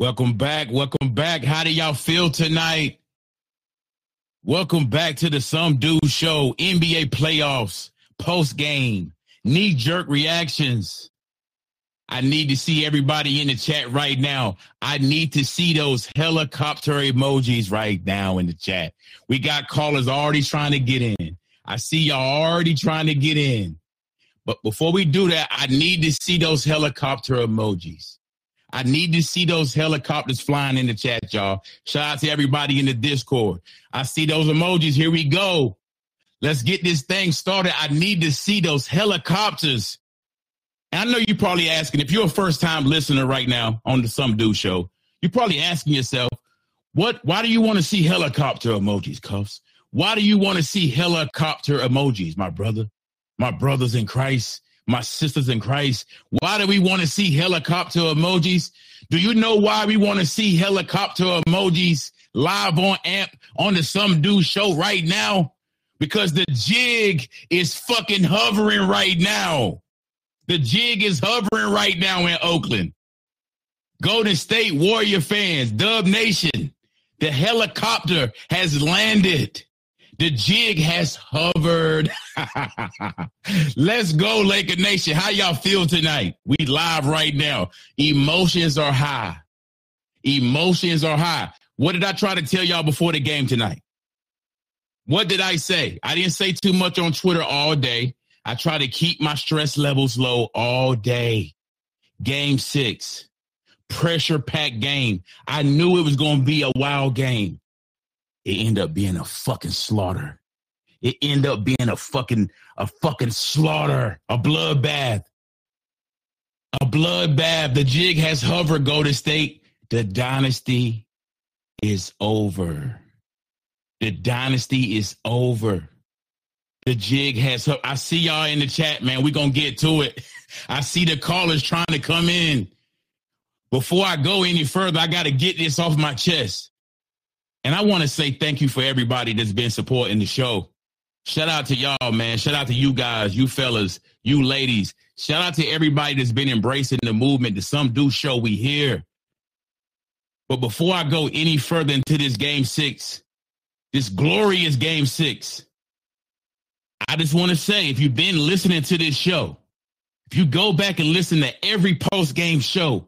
Welcome back. Welcome back. How do y'all feel tonight? Welcome back to the Some Dude Show, NBA playoffs, post game, knee jerk reactions. I need to see everybody in the chat right now. I need to see those helicopter emojis right now in the chat. We got callers already trying to get in. I see y'all already trying to get in. But before we do that, I need to see those helicopter emojis. I need to see those helicopters flying in the chat, y'all. Shout out to everybody in the Discord. I see those emojis. Here we go. Let's get this thing started. I need to see those helicopters. And I know you're probably asking, if you're a first time listener right now on the Some Dude show, you're probably asking yourself, what, why do you want to see helicopter emojis, Cuffs? Why do you want to see helicopter emojis, my brother, my brothers in Christ? My sisters in Christ. Why do we want to see helicopter emojis? Do you know why we want to see helicopter emojis live on amp on the Some Dude show right now? Because the jig is fucking hovering right now. The jig is hovering right now in Oakland. Golden State Warrior fans, Dub Nation, the helicopter has landed. The jig has hovered. Let's go, Laker Nation. How y'all feel tonight? We live right now. Emotions are high. Emotions are high. What did I try to tell y'all before the game tonight? What did I say? I didn't say too much on Twitter all day. I try to keep my stress levels low all day. Game six, pressure packed game. I knew it was going to be a wild game it ended up being a fucking slaughter. It ended up being a fucking a fucking slaughter, a bloodbath. A bloodbath. The jig has hovered Golden State. The dynasty is over. The dynasty is over. The jig has I see y'all in the chat, man. We're gonna get to it. I see the callers trying to come in. Before I go any further, I gotta get this off my chest. And I want to say thank you for everybody that's been supporting the show. Shout out to y'all, man. Shout out to you guys, you fellas, you ladies. Shout out to everybody that's been embracing the movement. The Some Dude show we here. But before I go any further into this game six, this glorious game six, I just want to say if you've been listening to this show, if you go back and listen to every post game show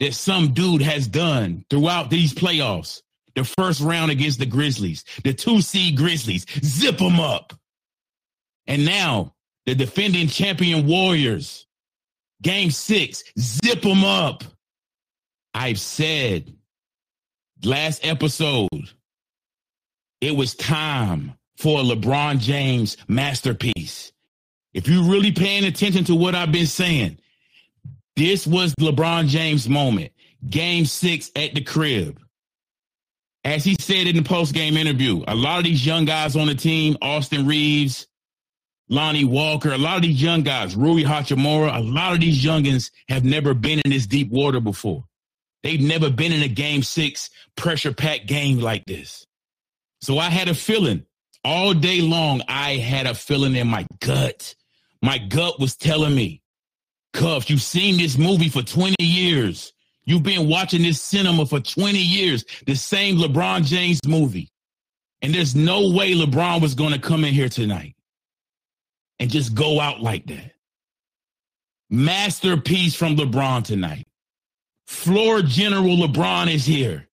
that some dude has done throughout these playoffs, the first round against the Grizzlies, the two seed Grizzlies, zip them up. And now the defending champion Warriors, game six, zip them up. I've said last episode, it was time for a LeBron James masterpiece. If you're really paying attention to what I've been saying, this was LeBron James moment. Game six at the crib as he said in the post game interview, a lot of these young guys on the team, Austin Reaves, Lonnie Walker, a lot of these young guys, Rui Hachimura, a lot of these youngins have never been in this deep water before. They've never been in a game six pressure packed game like this. So I had a feeling all day long. I had a feeling in my gut. My gut was telling me, Cuff, you've seen this movie for 20 years. You've been watching this cinema for 20 years, the same LeBron James movie. And there's no way LeBron was going to come in here tonight and just go out like that. Masterpiece from LeBron tonight. Floor General LeBron is here.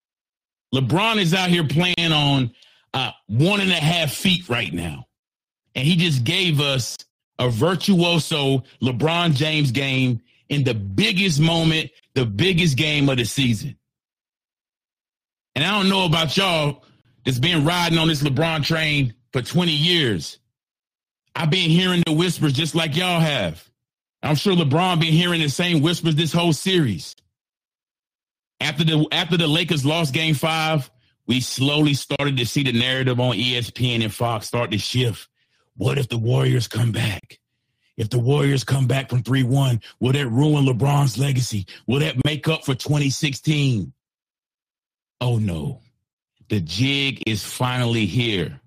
LeBron is out here playing on uh, one and a half feet right now. And he just gave us a virtuoso LeBron James game in the biggest moment, the biggest game of the season. And I don't know about y'all that's been riding on this LeBron train for 20 years. I've been hearing the whispers just like y'all have. I'm sure LeBron been hearing the same whispers this whole series. After the after the Lakers lost game 5, we slowly started to see the narrative on ESPN and Fox start to shift. What if the Warriors come back? If the Warriors come back from 3 1, will that ruin LeBron's legacy? Will that make up for 2016? Oh no. The jig is finally here.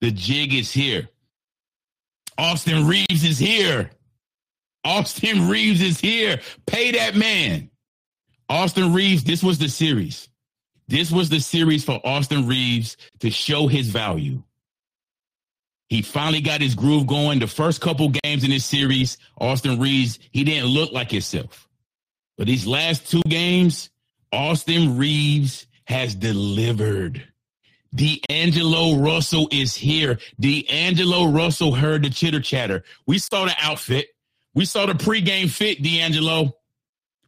The jig is here. Austin Reaves is here. Austin Reaves is here. Pay that man. Austin Reaves, this was the series. This was the series for Austin Reaves to show his value. He finally got his groove going. The first couple games in this series, Austin Reaves, he didn't look like himself. But these last two games, Austin Reaves has delivered. D'Angelo Russell is here. D'Angelo Russell heard the chitter chatter. We saw the outfit. We saw the pregame fit, D'Angelo.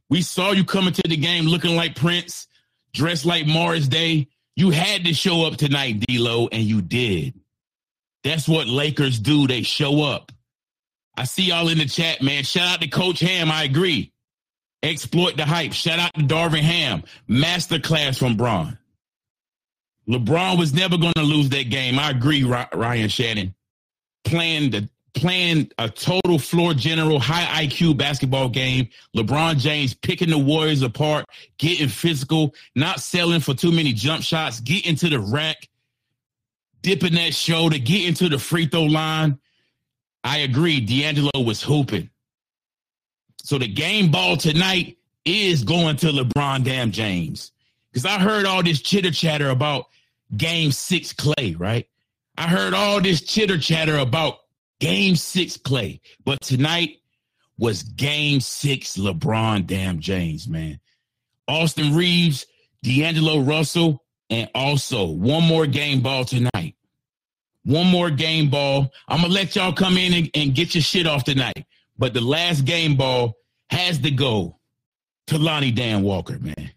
We saw you coming to the game looking like Prince, dressed like Morris Day. You had to show up tonight, D'Lo, and you did. That's what Lakers do. They show up. I see y'all in the chat, man. Shout out to Coach Ham. I agree. Exploit the hype. Shout out to Darvin Ham. Masterclass from Bron. LeBron was never going to lose that game. I agree, Ryan Shannon. Playing the playing a total floor general, high IQ basketball game. LeBron James picking the Warriors apart, getting physical, not selling for too many jump shots, getting to the rack, dipping that shoulder, getting to the free throw line. I agree. D'Angelo was hooping. So the game ball tonight is going to LeBron damn James. Because I heard all this chitter chatter about game six Klay, right? I heard all this chitter chatter about game six Klay. But tonight was game six LeBron damn James, man. Austin Reaves, D'Angelo Russell, and also one more game ball tonight. One more game ball. I'm going to let y'all come in and, and get your shit off tonight. But the last game ball has to go to Lonnie Dan Walker, man.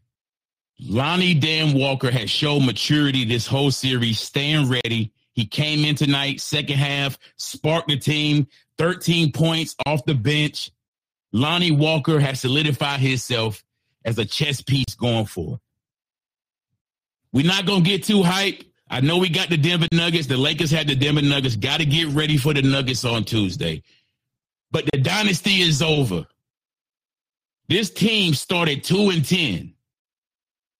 Lonnie Dan Walker has shown maturity this whole series, staying ready. He came in tonight, second half, sparked the team, 13 points off the bench. Lonnie Walker has solidified himself as a chess piece going forward. We're not to get too hyped. I know we got the Denver Nuggets. The Lakers had the Denver Nuggets. Got to get ready for the Nuggets on Tuesday. But the dynasty is over. This team started 2 and 10.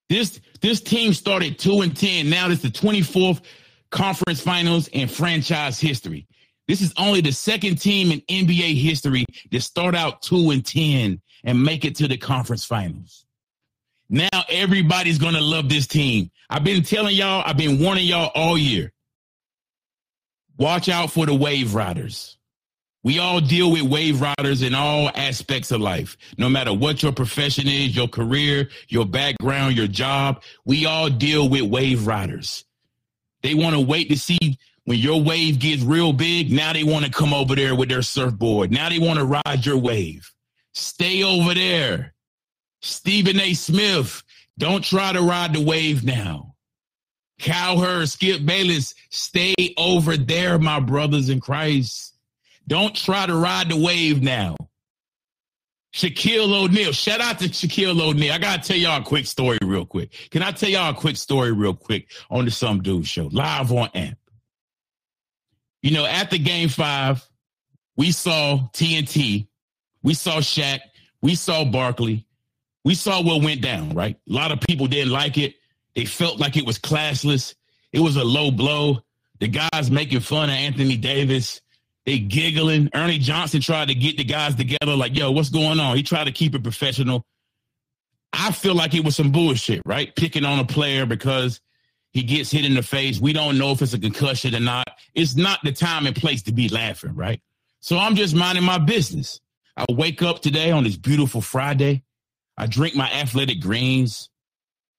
This this team started 2 and 10. Now it's the 24th conference finals in franchise history. This is only the second team in NBA history to start out 2 and 10 and make it to the conference finals. Now everybody's to love this team. I've been telling y'all, I've been warning y'all all year. Watch out for the wave riders. We all deal with wave riders in all aspects of life. No matter what your profession is, your career, your background, your job, we all deal with wave riders. They want to wait to see when your wave gets real big. Now they want to come over there with their surfboard. Now they want to ride your wave. Stay over there. Stephen A. Smith, don't try to ride the wave now. Cowherd, Skip Bayless, stay over there, my brothers in Christ. Don't try to ride the wave now. Shaquille O'Neal. Shout out to Shaquille O'Neal. I gotta tell y'all a quick story real quick. Can I tell y'all a quick story real quick on the Some Dude Show, live on AMP? You know, at the game five, we saw TNT, we saw Shaq, we saw Barkley, we saw what went down, right? A lot of people didn't like it. They felt like it was classless. It was a low blow. The guys making fun of Anthony Davis they giggling. Ernie Johnson tried to get the guys together, like, yo, what's going on? He tried to keep it professional. I feel like it was some bullshit, right? Picking on a player because he gets hit in the face. We don't know if it's a concussion or not. It's not the time and place to be laughing, right? So I'm just minding my business. I wake up today on this beautiful Friday. I drink my athletic greens,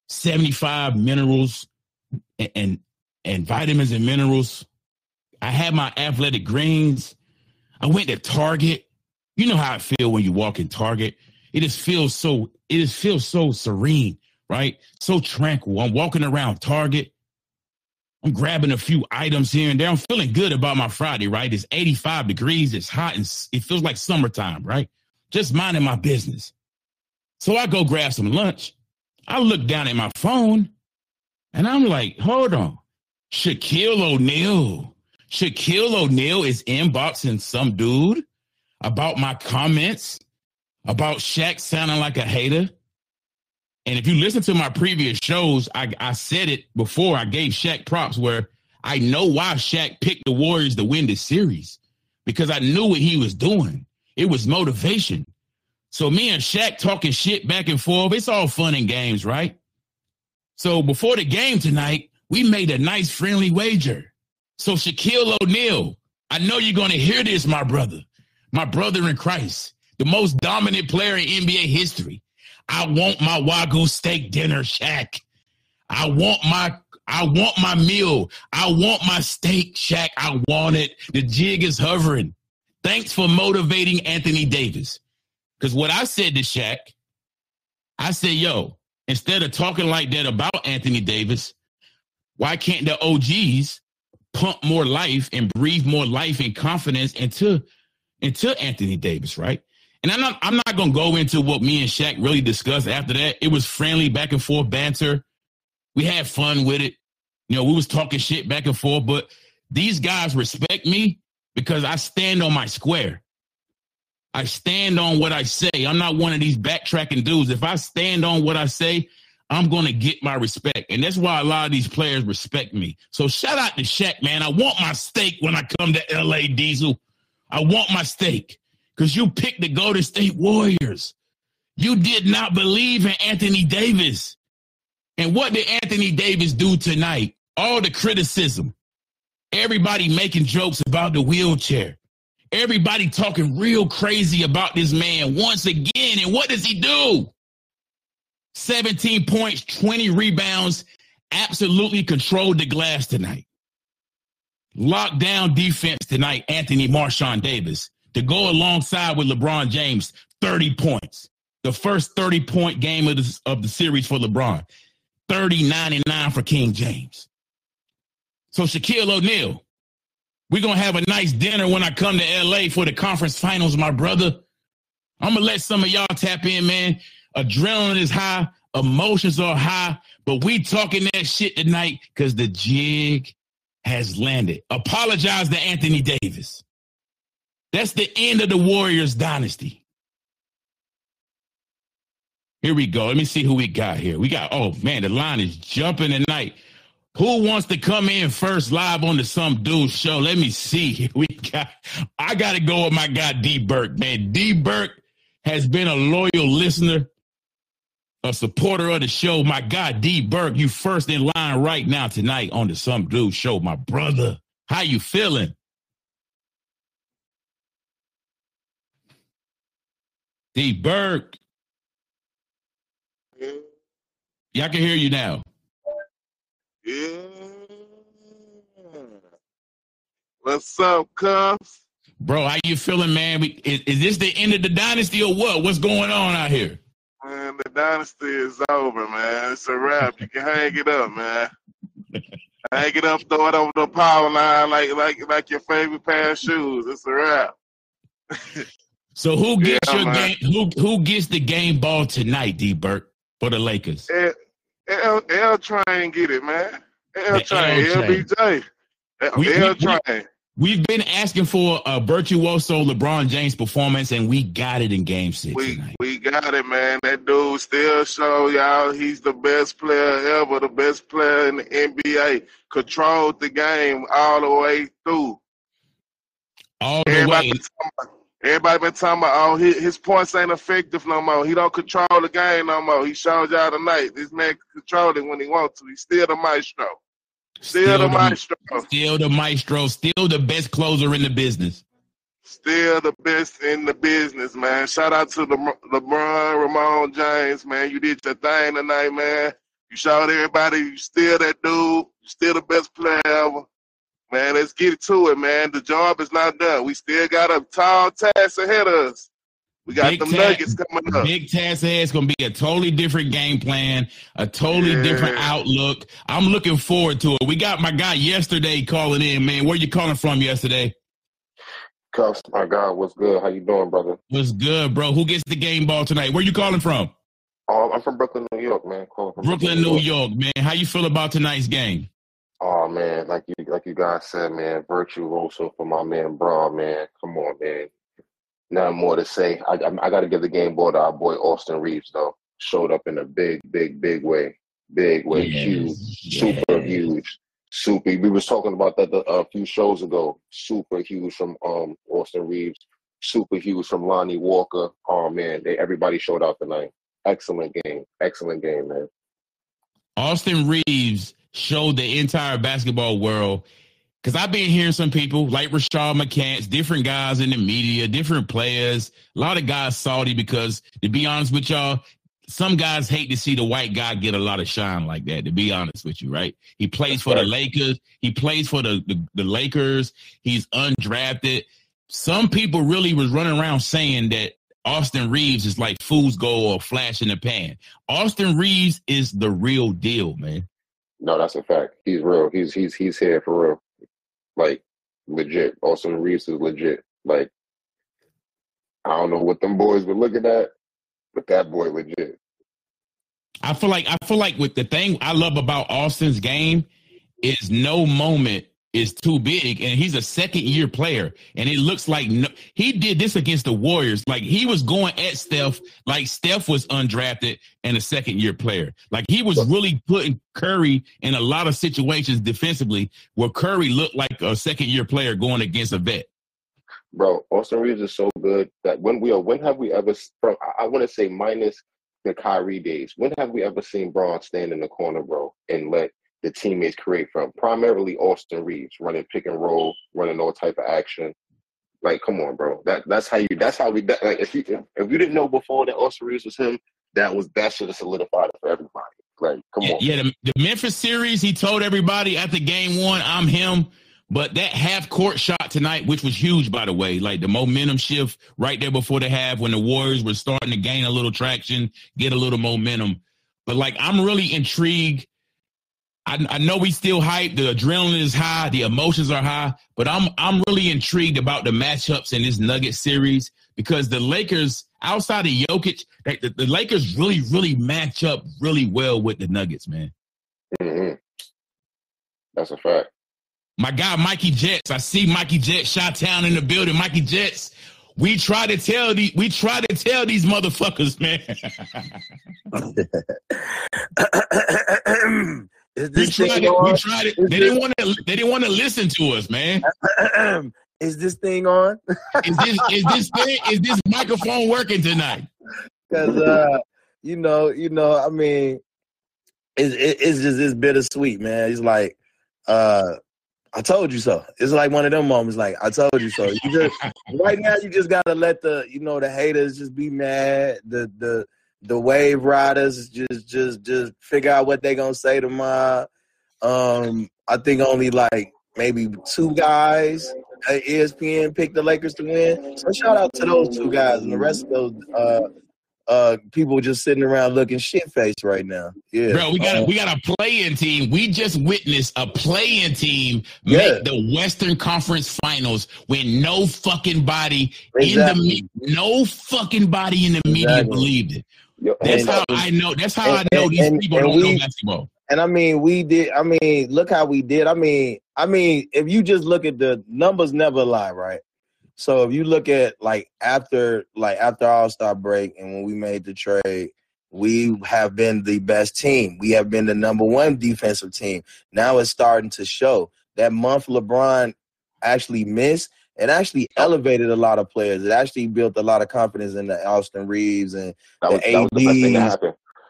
75 minerals and, and, and vitamins and minerals I had my athletic greens. I went to Target. You know how I feel when you walk in Target. It just feels so, it just feels so serene, right? So tranquil. I'm walking around Target. I'm grabbing a few items here and there. I'm feeling good about my Friday, right? It's 85 degrees. It's hot and it feels like summertime, right? Just minding my business. So I go grab some lunch. I look down at my phone and I'm like, hold on. Shaquille O'Neal Shaquille O'Neal is inboxing some dude about my comments about Shaq sounding like a hater. And if you listen to my previous shows, I, I said it before. I gave Shaq props where I know why Shaq picked the Warriors to win this series because I knew what he was doing. It was motivation. So me and Shaq talking shit back and forth. It's all fun and games, right? So before the game tonight, we made a nice friendly wager. So Shaquille O'Neal, I know you're going to hear this, my brother, my brother in Christ, the most dominant player in NBA history. I want my Wagyu steak dinner, Shaq. I want my I want my meal. I want my steak, Shaq. I want it. The jig is hovering. Thanks for motivating Anthony Davis. Because what I said to Shaq, I said, yo, instead of talking like that about Anthony Davis, why can't the OGs pump more life and breathe more life and confidence into into Anthony Davis, right? And I'm not I'm not gonna go into what me and Shaq really discussed after that. It was friendly back and forth banter. We had fun with it. You know, we was talking shit back and forth, but these guys respect me because I stand on my square. I stand on what I say. I'm not one of these backtracking dudes. If I stand on what I say, I'm going to get my respect. And that's why a lot of these players respect me. So shout out to Shaq, man. I want my steak when I come to LA Diesel. I want my steak because you picked the Golden State Warriors. You did not believe in Anthony Davis. And what did Anthony Davis do tonight? All the criticism, everybody making jokes about the wheelchair, everybody talking real crazy about this man once again. And what does he do? 17 points, 20 rebounds, absolutely controlled the glass tonight. Lockdown defense tonight, Anthony Marshawn Davis, to go alongside with LeBron James, 30 points. The first 30 point game of the, of the series for LeBron. 30 99 for King James. So Shaquille O'Neal, we're gonna have a nice dinner when I come to LA for the conference finals, my brother. I'm gonna let some of y'all tap in, man. Adrenaline is high, emotions are high, but we talking that shit tonight because the jig has landed. Apologize to Anthony Davis. That's the end of the Warriors dynasty. Here we go. Let me see who we got here. We got, oh man, the line is jumping tonight. Who wants to come in first live on the Some Dude show? Let me see. We got, I got to go with my guy, D Burke, man. D Burke has been a loyal listener, a supporter of the show. My guy, D Burke, you first in line right now tonight on the Some Dude show, my brother. How you feeling? D Burke. Mm-hmm. Yeah, I can hear you now. Yeah. What's up, Cuffs? Bro, how you feeling, man? Is, is this the end of the dynasty or what? What's going on out here? Man, the dynasty is over, man. It's a wrap. You can hang it up, man. hang it up, throw it over the power line like like like your favorite pair of shoes. It's a wrap. so who gets yeah, your man. game? Who who gets the game ball tonight, D. Burke, for the Lakers? L, L train get it, man. L train, LBJ. We, L train. We've been asking for a virtuoso LeBron James performance, and we got it in Game Six. We tonight. we got it, man. That dude still show y'all he's the best player ever, the best player in the NBA. Controlled the game all the way through. All the everybody way. Everybody been talking about, oh, his, his points ain't effective no more. He don't control the game no more. He showed y'all tonight. This man can control it when he wants to. He's still the maestro. Still, still the, the maestro. Still the maestro. Still the best closer in the business. Still the best in the business, man. Shout out to the LeBron Ramon James, man. You did your thing tonight, man. You showed everybody you still that dude. You still the best player ever. Man, let's get to it, man. The job is not done. We still got a tall task ahead of us. We got big the nuggets coming up. Big task ahead. It's going to be a totally different game plan, a totally yeah. different outlook. I'm looking forward to it. We got my guy yesterday calling in, man. Where you calling from yesterday? Cuffs, my God, what's good? How you doing, brother? What's good, bro? Who gets the game ball tonight? Where you calling from? Oh, I'm from Brooklyn, New York, man. From Brooklyn, Brooklyn New York. York, man. How you feel about tonight's game? Oh man, like you like you guys said, man, virtuoso for my man Bron, man. Come on, man. Nothing more to say. I, I, I got to give the game ball to our boy Austin Reaves though. Showed up in a big, big, big way. Big way, yes. huge, yes. super huge, super. We was talking about that a few shows ago. Super huge from um Austin Reaves. super huge from Lonnie Walker. Oh man, they, everybody showed out tonight. Excellent game. Excellent game, man. Austin Reaves showed the entire basketball world because I've been hearing some people like Rashad McCants, different guys in the media, different players, a lot of guys salty because to be honest with y'all, some guys hate to see the white guy get a lot of shine like that, to be honest with you, right? He plays for the Lakers. He plays for the, the, the Lakers. He's undrafted. Some people really was running around saying that Austin Reaves is like fool's gold or flash in the pan. Austin Reaves is the real deal, man. No, that's a fact. He's real. He's he's he's here for real. Like legit. Austin Reaves is legit. Like I don't know what them boys were looking at, but that boy legit. I feel like I feel like with the thing I love about Austin's game is no moment is too big and he's a second year player and it looks like no, he did this against the warriors. Like he was going at steph like steph was undrafted and a second year player. Like he was really putting curry in a lot of situations defensively where curry looked like a second year player going against a vet. Bro austin reaves is so good that when we are when have we ever from i, I want to say minus the Kyrie days. When have we ever seen Bron stand in the corner bro and let the teammates create from. Primarily Austin Reaves running pick and roll, running all type of action. Like, come on, bro. That that's how you. That's how we. That, like, if you if you didn't know before that Austin Reaves was him, that was that should have solidified it for everybody. Like, come on. Yeah, the, the Memphis series, he told everybody after game one, I'm him. But that half court shot tonight, which was huge, by the way, like the momentum shift right there before the half when the Warriors were starting to gain a little traction, get a little momentum. But like, I'm really intrigued I, I know we still hype. The adrenaline is high. The emotions are high. But I'm I'm really intrigued about the matchups in this Nugget series because the Lakers, outside of Jokic, the, the Lakers really really match up really well with the Nuggets, man. Mm-hmm. That's a fact. My guy Mikey Jets. I see Mikey Jets, Shot Town in the building. Mikey Jets. We try to tell the we try to tell these motherfuckers, man. Is this we tried it. We tried it. They didn't want to. They didn't want to listen to us, man. is this thing on? is this is this thing is this microphone working tonight? Because uh, you know, you know, I mean, it's it, it's just it's bittersweet, man. It's like, uh, I told you so. It's like one of them moments, like I told you so. You just right now, you just gotta let the you know the haters just be mad. The the the wave riders just just just figure out what they're gonna say tomorrow. Um, I think only like maybe two guys at ESPN picked the Lakers to win. So shout out to those two guys and the rest of those uh, uh, people just sitting around looking shit faced right now. Yeah, bro, we got a, we got a play-in team. We just witnessed a play-in team yeah. make the Western Conference Finals when no fucking body exactly. in the no fucking body in the exactly. media believed it. That's and, how I know. That's how and, I know these and, people don't we, know basketball. And I mean, we did. I mean, look how we did. I mean, I mean, if you just look at the numbers, never lie, right? So if you look at like after like after All Star break and when we made the trade, we have been the best team. We have been the number one defensive team. Now it's starting to show. That month LeBron actually missed it actually elevated a lot of players. It actually built a lot of confidence in the Austin Reaves and was, the ADs,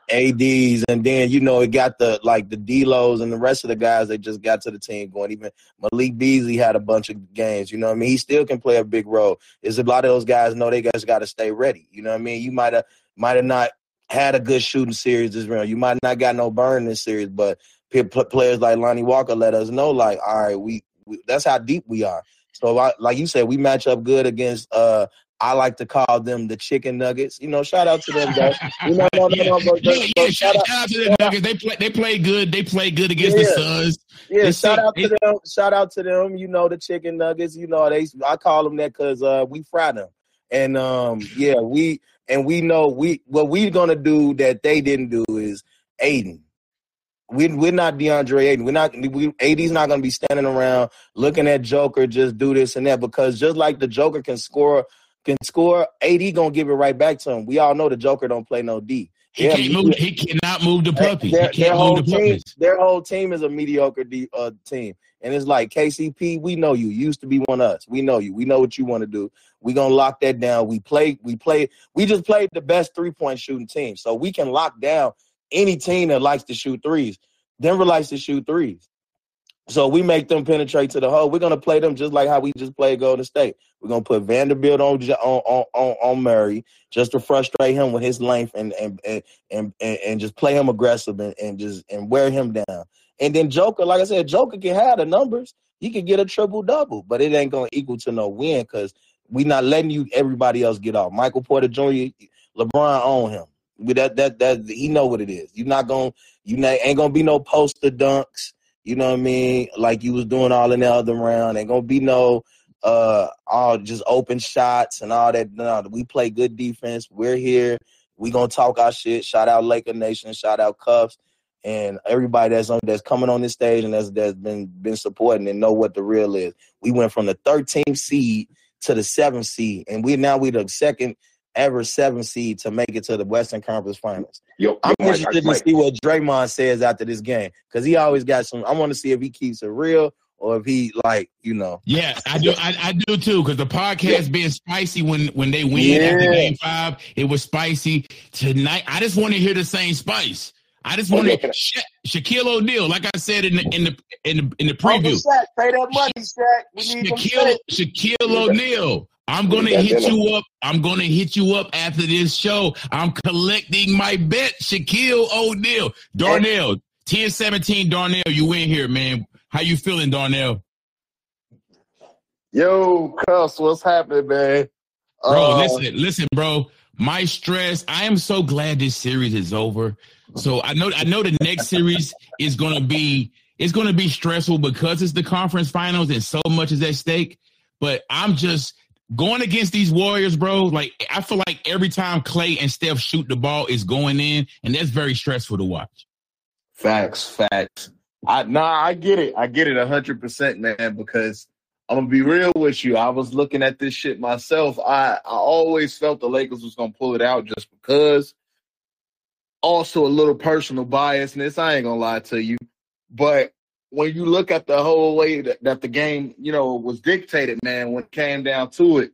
ADs, and then you know it got the like the Delos and the rest of the guys that just got to the team going. Even Malik Beasley had a bunch of games. You know what I mean? He still can play a big role. Is a lot of those guys know they guys got to stay ready. You know what I mean? You might have might have not had a good shooting series this round. You might not got no burn this series, but players like Lonnie Walker let us know, like, all right, we, we that's how deep we are. So, like you said, we match up good against. uh I like to call them the chicken nuggets. You know, shout out to them guys. You know, no, no, no, but, yeah, yeah, shout, shout, out, to the nuggets. They play, they play good. They play good against yeah. the Suns. Yeah, they shout out to them. Shout out to them. You know, the chicken nuggets. You know, they. I call them that because uh, we fry them. And um, yeah, we and we know we what we're gonna do that they didn't do is Ayton we we're not DeAndre Ayton. We're not we AD's not gonna be standing around looking at Joker just do this and that because just like the Joker can score can score, AD gonna give it right back to him. We all know the Joker don't play no D. He can't move. He cannot move the puppies. their, He their can't whole move the team, puppies. their whole team is a mediocre de- uh, team, and it's like KCP. We know you. You used to be one of us. We know you. We know what you want to do. We gonna lock that down. We play. We play. We just played the best three point shooting team, so we can lock down any team that likes to shoot threes. Denver likes to shoot threes. So we make them penetrate to the hole. We're gonna play them just like how we just played Golden State. We're gonna put Vanderbilt on on on, on, Murray just to frustrate him with his length and and and and, and, and just play him aggressive and, and just and wear him down. And then Joker, like I said, Joker can have the numbers. He can get a triple double, but it ain't gonna equal to no win because we not letting you everybody else get off. Michael Porter Jr., LeBron own him. We that that that he know what it is. You're not gonna you not, ain't gonna be no poster dunks. You know what I mean? Like you was doing all in the other round. Ain't gonna be no uh all just open shots and all that. No, we play good defense. We're here. We gonna talk our shit. Shout out Laker Nation. Shout out Cuffs and everybody that's on that's coming on this stage and that's that's been been supporting and know what the real is. We went from the 13th seed to the seventh seed, and we now we the second ever seventh seed to make it to the Western Conference Finals. Yo, I'm yo, interested to see what Draymond says after this game because he always got some. I want to see if he keeps it real or if he like you know. Yeah, I do. I, I do too. Because the podcast being spicy when when they win after game five, it was spicy. Tonight, I just want to hear the same spice. I just Oh, want to Sha- Shaquille O'Neal, like I said in the in the in the in the preview. Shaq, pay that money, Shaq. We need Shaquille. Shaquille O'Neal. I'm gonna hit dinner. you up. I'm gonna hit you up after this show. I'm collecting my bet. Shaquille O'Neal. Darnell, 1017 Darnell, you in here, man. How you feeling, Darnell? Yo, cuss, what's happening, man? Bro, Uh, listen, listen, bro. My stress. I am so glad this series is over. So I know I know the next series is gonna be it's gonna be stressful because it's the conference finals and so much is at stake. But I'm just going against these Warriors, bro. Like I feel like every time Klay and Steph shoot the ball is going in, and that's very stressful to watch. Facts, facts. I nah, I get it. I get it hundred percent, man, because I'm gonna be real with you. I was looking at this shit myself. I, I always felt the Lakers was gonna pull it out just because. Also a little personal biasness. I ain't gonna lie to you. But when you look at the whole way that, that the game, you know, was dictated, man, when it came down to it,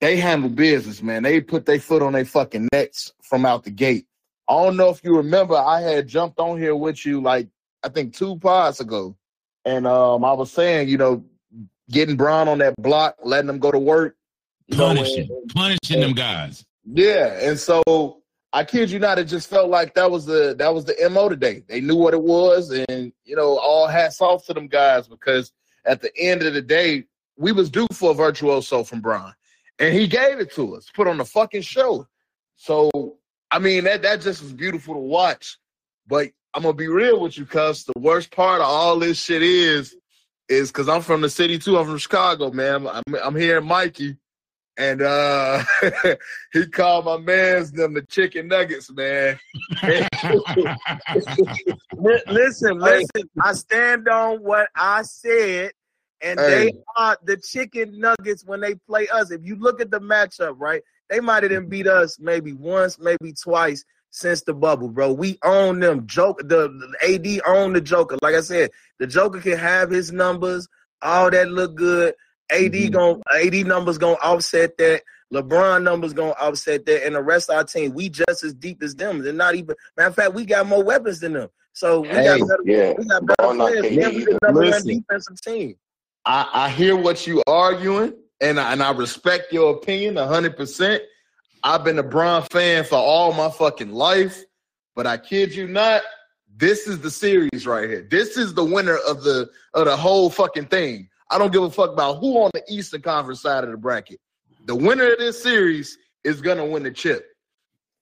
they handled business, man. They put their foot on their fucking necks from out the gate. I don't know if you remember, I had jumped on here with you like I think two pods ago, and um, I was saying, you know, getting Brown on that block, letting them go to work, know, Punishing, and- punishing them guys. yeah, and so I kid you not, it just felt like that was the that was the mo today. They knew what it was, and you know, all hats off to them guys because at the end of the day, we was due for a virtuoso from Brown, and he gave it to us, put on the fucking show. So I mean, that that just was beautiful to watch. But I'm gonna be real with you, cuz the worst part of all this shit is is because I'm from the city too. I'm from Chicago, man. I'm I'm here in Mikey. And uh he called my man's them the chicken nuggets, man. Li- Listen, listen. I stand on what I said, and they are the chicken nuggets when they play us. If you look at the matchup, right, they might have done beat us maybe once, maybe twice since the bubble, bro. We own them. Joke the, the AD own the Joker. Like I said, the Joker can have his numbers, all that look good. AD Mhm. gon' AD numbers gonna offset that. LeBron numbers gonna offset that, and the rest of our team, we just as deep as them. They're not even. Matter of fact, we got more weapons than them. So we Hey, got better. yeah. We got better players. We either. number one defensive team. I, I hear what you arguing, and I, and I respect your opinion hundred percent. I've been a Bron fan for all my fucking life, but I kid you not, this is the series right here. This is the winner of the of the whole fucking thing. I don't give a fuck about who on the Eastern Conference side of the bracket. The winner of this series is gonna win the chip.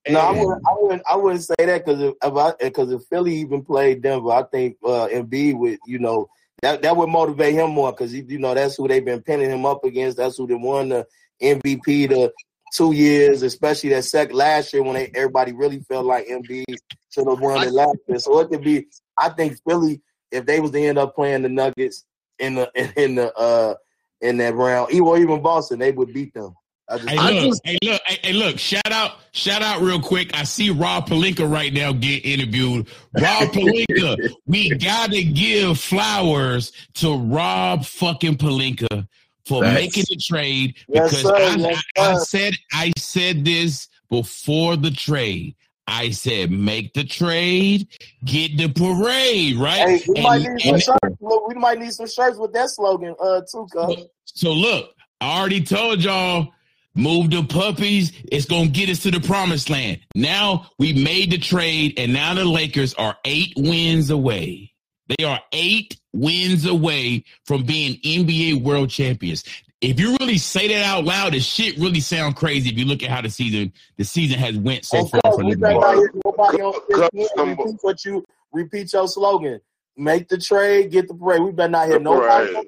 No, I wouldn't. I wouldn't. I wouldn't say that because if because if Philly even played Denver, I think uh, Embiid would. You know that that would motivate him more because you know that's who they've been pinning him up against. That's who they won the MVP the two years, especially that second last year when they, everybody really felt like Embiid should have won it last year. So it could be. I think Philly, if they was to end up playing the Nuggets in the in the uh in that round, or even Boston, they would beat them. I just, Hey, I look, just- hey, look, hey, hey, look, shout out, shout out real quick. I see Rob Pelinka right now get interviewed. Rob Pelinka, we gotta give flowers to Rob fucking Pelinka for Facts. making the trade Yes, because sir. I, Yes, I, I said I said this before the trade. I said make the trade, get the parade, right? Hey, we might And- need some shirts. Look, we might need some shirts with that slogan, uh, too, cuz. So look, I already told y'all, move the puppies. It's gonna get us to the promised land. Now we made the trade, and now the Lakers are eight wins away. They are eight wins away from being NBA world champions. If you really say that out loud, the shit really sound crazy. If you look at how the season the season has went so And far cuz, for we better LeBron. not hear nobody on Cuz, ESPN some- repeat what you repeat your slogan. Make the trade, get the parade. We better not hear The nobody parade. on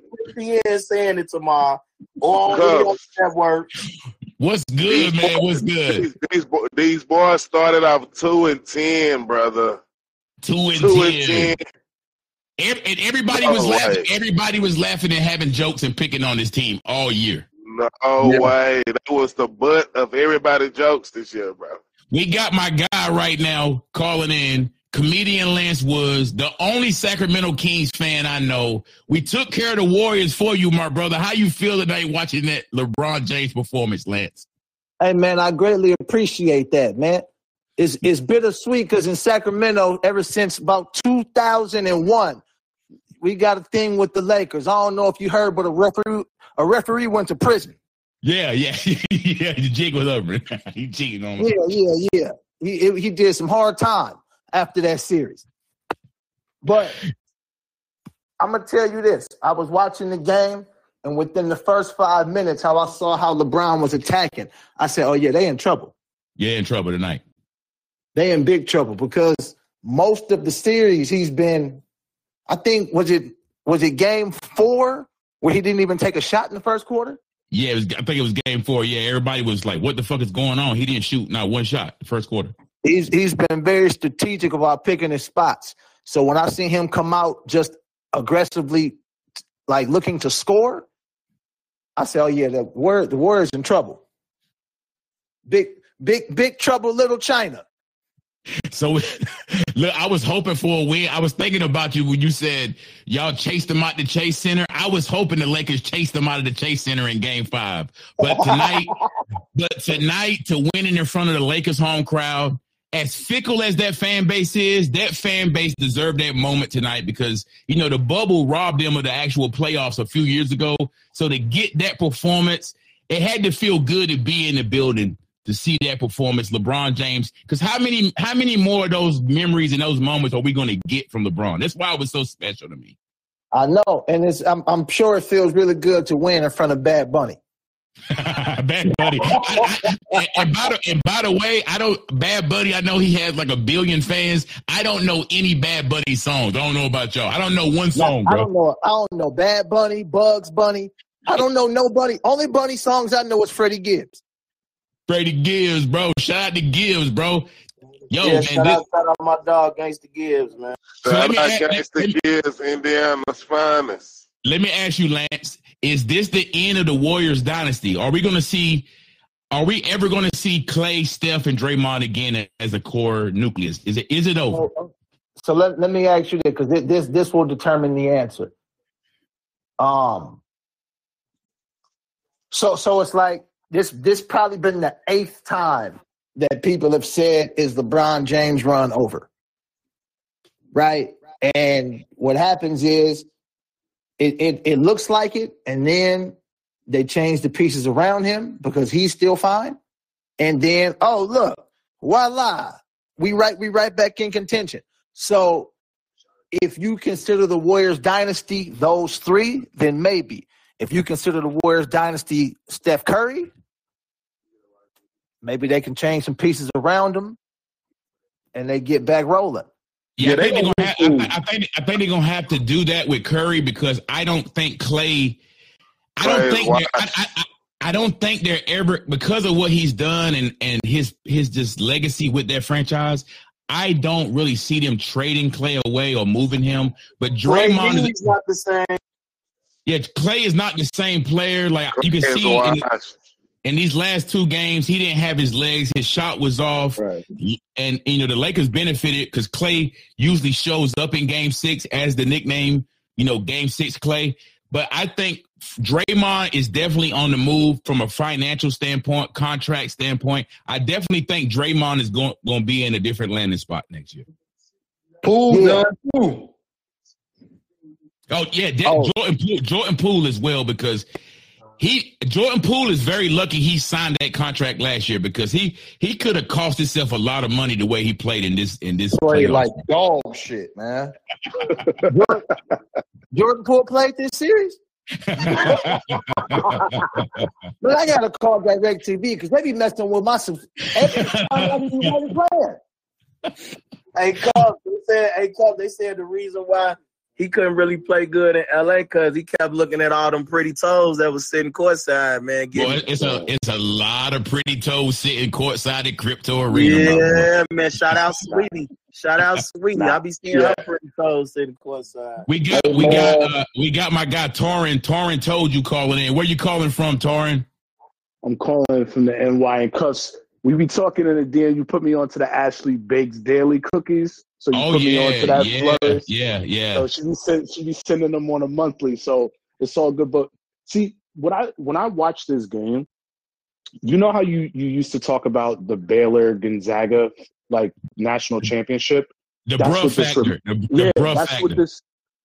ESPN saying it tomorrow or on Cuz. any other network. What's good, man? What's good? These, these, these boys started off two and ten, brother. Two and Two ten. and ten. Ev- and everybody No was laughing. Everybody was laughing and having jokes and picking on this team all year. No Yeah. way. That was the butt of everybody's jokes this year, bro. We got my guy right now calling in, comedian Lance Woods, the only Sacramento Kings fan I know. We took care of the Warriors for you, my brother. How you feel tonight watching that LeBron James performance, Lance? Hey man, I greatly appreciate that, man. It's it's bittersweet because in Sacramento, ever since about 2001, we got a thing with the Lakers. I don't know if you heard, but a referee a referee went to prison. Yeah, yeah, yeah. The jig was over. he cheating on me. Yeah, yeah, yeah. He he did some hard time after that series. But I'm gonna tell you this: I was watching the game, and within the first five minutes, how I saw how LeBron was attacking, I said, "Oh yeah, they in trouble." Yeah, in trouble tonight. they in big trouble because most of the series he's been I think was it was it game four where he didn't even take a shot in the first quarter? Yeah, it was, I think it was game four. Yeah, everybody was like, "What the fuck is going on?" He didn't shoot not one shot the first quarter. He's he's been very strategic about picking his spots. So when I see him come out just aggressively like looking to score, I say, Oh yeah, the word the Warriors in trouble. Big big big trouble, little China. So look, I was hoping for a win. I was thinking about you when you said y'all chased them out the Chase Center. I was hoping the Lakers chased them out of the Chase Center in Game Five. But tonight, but tonight to winning in front of the Lakers home crowd, as fickle as that fan base is, that fan base deserved that moment tonight because you know the bubble robbed them of the actual playoffs a few years ago. So to get that performance, it had to feel good to be in the building to see that performance, LeBron James. Because how many how many more of those memories and those moments are we going to get from LeBron? That's why it was so special to me. I know, and it's I'm I'm sure it feels really good to win in front of Bad Bunny. Bad Buddy. I, I, and, by the, and by the way, I don't Bad Buddy. I know he has like a billion fans. I don't know any Bad Buddy songs. I don't know about y'all. I don't know one song, I don't know. I don't know Bad Bunny, Bugs Bunny. I don't know nobody. Only Bunny songs I know is Freddie Gibbs. Freddie Gibbs, bro. Shout out to Gibbs, bro. Yo, yeah, man, shout, this, out, shout out my dog Gangsta Gibbs, man. So let Shout me out ask- Gangsta let me- Gibbs, Indiana's finest. let me ask you, Lance. Is this the end of the Warriors dynasty? Are we going to see? Are we ever going to see Klay, Steph, and Draymond again as a core nucleus? Is it? Is it over? So, so let, let me ask you this because this this will determine the answer. Um. So so it's like this this probably been the eighth time that people have said is LeBron James run over, right? And what happens is it it, it looks like it, and then they change the pieces around him because he's still fine, and then oh look, voila, we right we right back in contention. So if you consider the Warriors dynasty those three, then maybe. If you consider the Warriors dynasty Steph Curry, maybe they can change some pieces around them, and they get back rolling. Yeah, Yeah, they think they're gonna gonna have, I, I think I think they're gonna have to do that with Curry because I don't think Klay. I don't think they're, I. I, I- I don't think they're ever because of what he's done and and his his just legacy with that franchise. I don't really see them trading Klay away or moving him. But Draymond, is, not the same. yeah, Klay is not the same player. Like you can see, in, washed. In these last two games, he didn't have his legs. His shot was off. Right. And, you know, the Lakers benefited because Klay usually shows up in game six as the nickname, you know, game six Klay. But I think Draymond is definitely on the move from a financial standpoint, contract standpoint. I definitely think Draymond is going, going to be in a different landing spot next year. Poole, Yeah. done. Oh yeah, De- Oh. Jordan Poole, Jordan Poole as well because he Jordan Poole is very lucky he signed that contract last year because he he could have cost himself a lot of money the way he played in this in this Played playoffs. like dog shit, man. Jordan, Jordan Poole played this series. But I gotta call Direct TV because they be messing with my sub- every time I even playing. Hey, Cub, they said, hey, Cub, they said the reason why he couldn't really play good in LA because he kept looking at all them pretty toes that was sitting courtside, man. Boy, it's a it's a lot of pretty toes sitting courtside at Crypto Arena. bro. yeah, man. Shout out Sweetie. Shout out Sweetie. I be seeing Yeah. her pretty toes sitting courtside. We got we got uh, we got my guy Torin. Torin told you calling in. Where you calling from, Torin? I'm calling from the NY and cuffs. We be talking in the DM. You put me onto the Ashley Bakes daily cookies. So you Oh put me yeah, onto that yeah, yeah, yeah. So she be send, she be sending them on a monthly. So it's all good. But see, when I when I watch this game, you know how you you used to talk about the Baylor Gonzaga like national mm-hmm. championship. The that's bruh what this factor. The, the Yeah, bruh that's factor. what this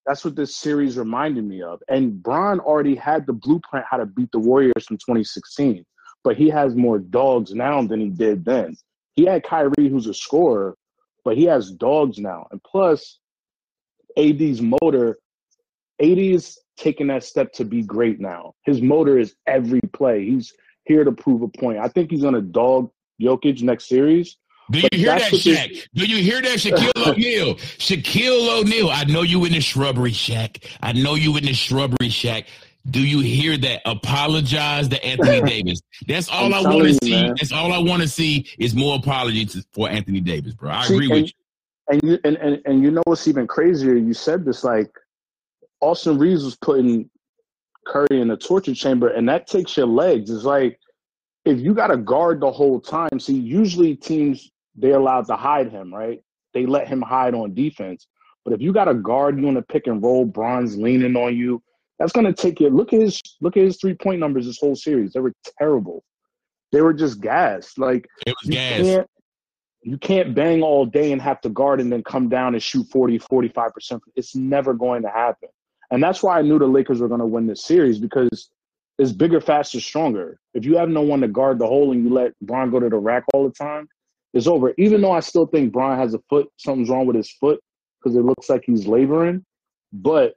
that's what this series reminded me of. And Bron already had the blueprint how to beat the Warriors from 2016, but he has more dogs now than he did then. He had Kyrie, who's a scorer, but he has dogs now. And plus, AD's motor, AD is taking that step to be great now. His motor is every play. He's here to prove a point. I think he's gonna dog Jokic next series. Do you hear that, this- Shaq? Do you hear that, Shaquille O'Neal? Shaquille O'Neal. I know you in the shrubbery shack. I know you in the shrubbery shack. Do you hear that? Apologize to Anthony Davis. That's all I want to see. man. That's all I want to see is more apologies for Anthony Davis, bro. I See, agree and, with you. And you and, and and you know what's even crazier? You said this like Austin Reaves was putting Curry in the torture chamber, and that takes your legs. It's like if you got to guard the whole time. See, usually teams they're allowed to hide him, right? They let him hide on defense. But if you got to guard you in a pick and roll, Bron's leaning on you, that's gonna take you. Look at his look at his three point numbers this whole series. They were terrible. They were just gas. Like It was you gas. can't you can't bang all day and have to guard and then come down and shoot 40 45% it's never going to happen and that's why i knew the lakers were going to win this series because it's bigger faster stronger if you have no one to guard the hole and you let Bron go to the rack all the time it's over even though i still think Bron has a foot something's wrong with his foot because it looks like he's laboring but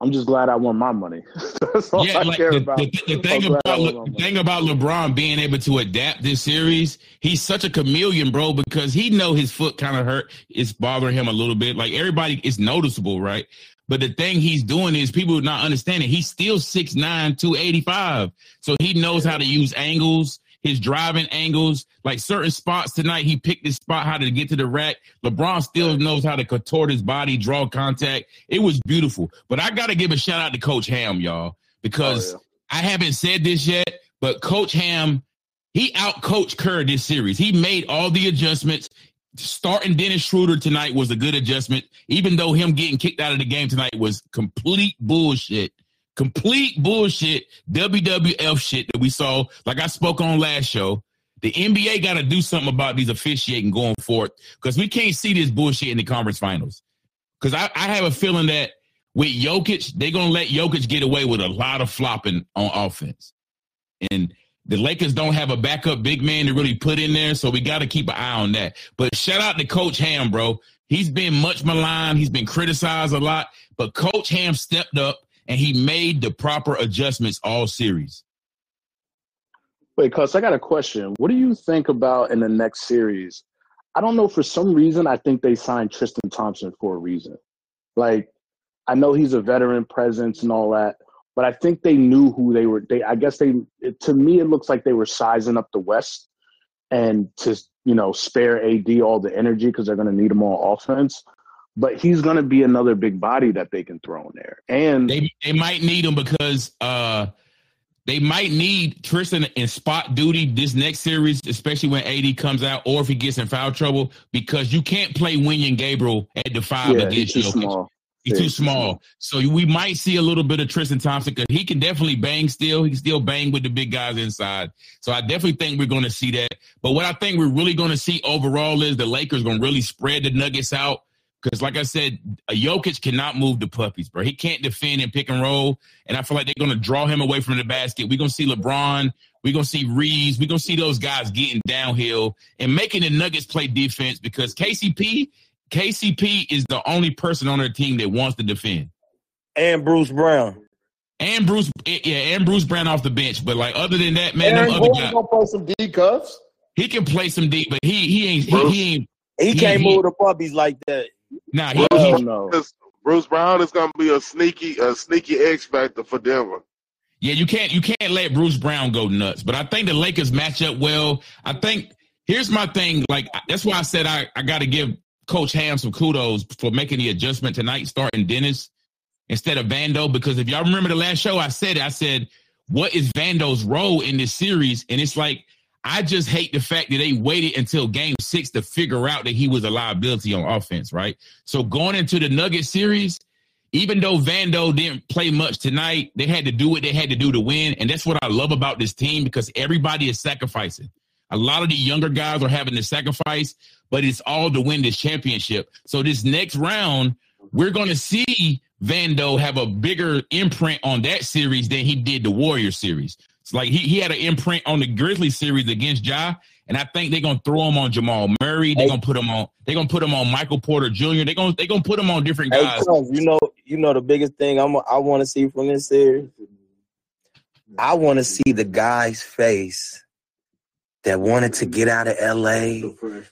i'm just glad i won my money that's all Yeah, i like care the, about the, the thing about Le- thing about LeBron being able to adapt this series, he's such a chameleon, bro. Because he know his foot kind of hurt, it's bothering him a little bit. Like everybody, it's noticeable, right? But the thing he's doing is people not understanding. He's still 6'9", 285. So he knows how to use angles, his driving angles. Like certain spots tonight, he picked this spot how to get to the rack. LeBron still knows how to contort his body, draw contact. It was beautiful. But I got to give a shout out to Coach Ham, y'all, because Oh, I haven't said this yet, but Coach Ham, he out coached Kerr this series. He made all the adjustments. Starting Dennis Schroeder tonight was a good adjustment, even though him getting kicked out of the game tonight was complete bullshit. Complete bullshit, WWF shit that we saw, like I spoke on last show. The NBA got to do something about these officiating going forward because we can't see this bullshit in the conference finals. Because I, I have a feeling that with Jokic, they're gonna let Jokic get away with a lot of flopping on offense. And the Lakers don't have a backup big man to really put in there, so we got to keep an eye on that. But shout out to Coach Ham, bro. He's been much maligned, he's been criticized a lot, but Coach Ham stepped up and he made the proper adjustments all series. Wait, Cuz, I got a question. What do you think about in the next series? I don't know. For some reason, I think they signed Tristan Thompson for a reason. Like, I know he's a veteran presence and all that, but I think they knew who they were. They, I guess they. It, to me, it looks like they were sizing up the West and to you know spare AD all the energy because they're going to need him on offense. But he's going to be another big body that they can throw in there. And They they might need him because uh they might need Tristan in spot duty this next series, especially when AD comes out or if he gets in foul trouble, because you can't play Wenyen Gabriel at the five Yeah, he's against too Jokic. small. He's Yeah, too he's too small. So we might see a little bit of Tristan Thompson because he can definitely bang still. He can still bang with the big guys inside. So I definitely think we're going to see that. But what I think we're really going to see overall is the Lakers going to really spread the Nuggets out. Because, like I said, a Jokic cannot move the puppies, bro. He can't defend and pick and roll. And I feel like they're going to draw him away from the basket. We're going to see LeBron. We're going to see Reaves. We're going to see those guys getting downhill and making the Nuggets play defense because KCP, KCP is the only person on their team that wants to defend. And Bruce Brown. And Bruce, eh, yeah, and Bruce Brown off the bench. But like other than that, man, Aaron them other guys, gonna play some D cuffs. he can play some deep, but he he ain't he, he ain't He, He- can't he- move the puppies like that. Nah he, Bruce, he. Bruce- Brown is gonna be a sneaky, a sneaky X factor for Denver. Yeah, you can't you can't let Bruce Brown go nuts. But I think the Lakers match up well. I think here's my thing. Like that's why I said I, I got to give Coach Ham some kudos for making the adjustment tonight, starting Dennis instead of Vando. Because if y'all remember the last show, I said it. I said, what is Vando's role in this series? And it's like I just hate the fact that they waited until Game Six to figure out that he was a liability on offense. Right. So going into the Nugget series even though Vando didn't play much tonight, they had to do what they had to do to win. And that's what I love about this team because everybody is sacrificing. A lot of the younger guys are having to sacrifice, but it's all to win this championship. So this next round, we're going to see Vando have a bigger imprint on that series than he did the Warrior series. It's like he, he had an imprint on the Grizzly series against Ja, and I think they're gonna throw him on Jamal Murray. They're gonna put him on. They're gonna put him on Michael Porter Jr. They're gonna they're gonna put him on different Hey, guys. Cuz, you know, you know the biggest thing I'm, I want to see from this series. I want to see the guy's face that wanted to get out of LA,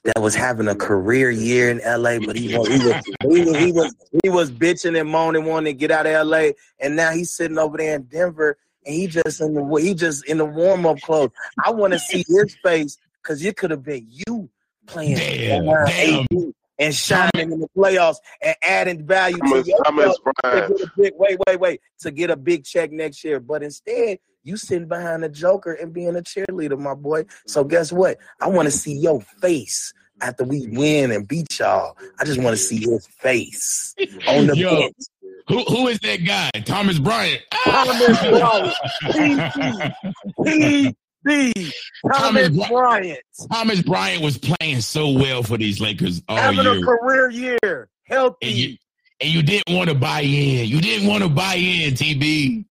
that was having a career year in LA, but he was he was he was, he was, he was bitching and moaning, wanting to get out of LA, and now he's sitting over there in Denver, and he just in the he just in the warm up clothes. I want to see his face because it could have been you playing Damn, damn. And shining in the playoffs and adding value to Thomas, yourself Thomas to get a big wait, wait, wait to get a big check next year. But instead, you sitting behind the Joker and being a cheerleader, my boy. So guess what? I want to see your face after we win and beat y'all. I just want to see his face on the Yo. bench. Who who is that guy? Thomas Bryant. Thomas Bryant. PD. PD. Thomas Thomas Bryant. Thomas Bryant was playing so well for these Lakers all Having a year, career year. and you Healthy. and you didn't want to buy in. You didn't want to buy in. TB,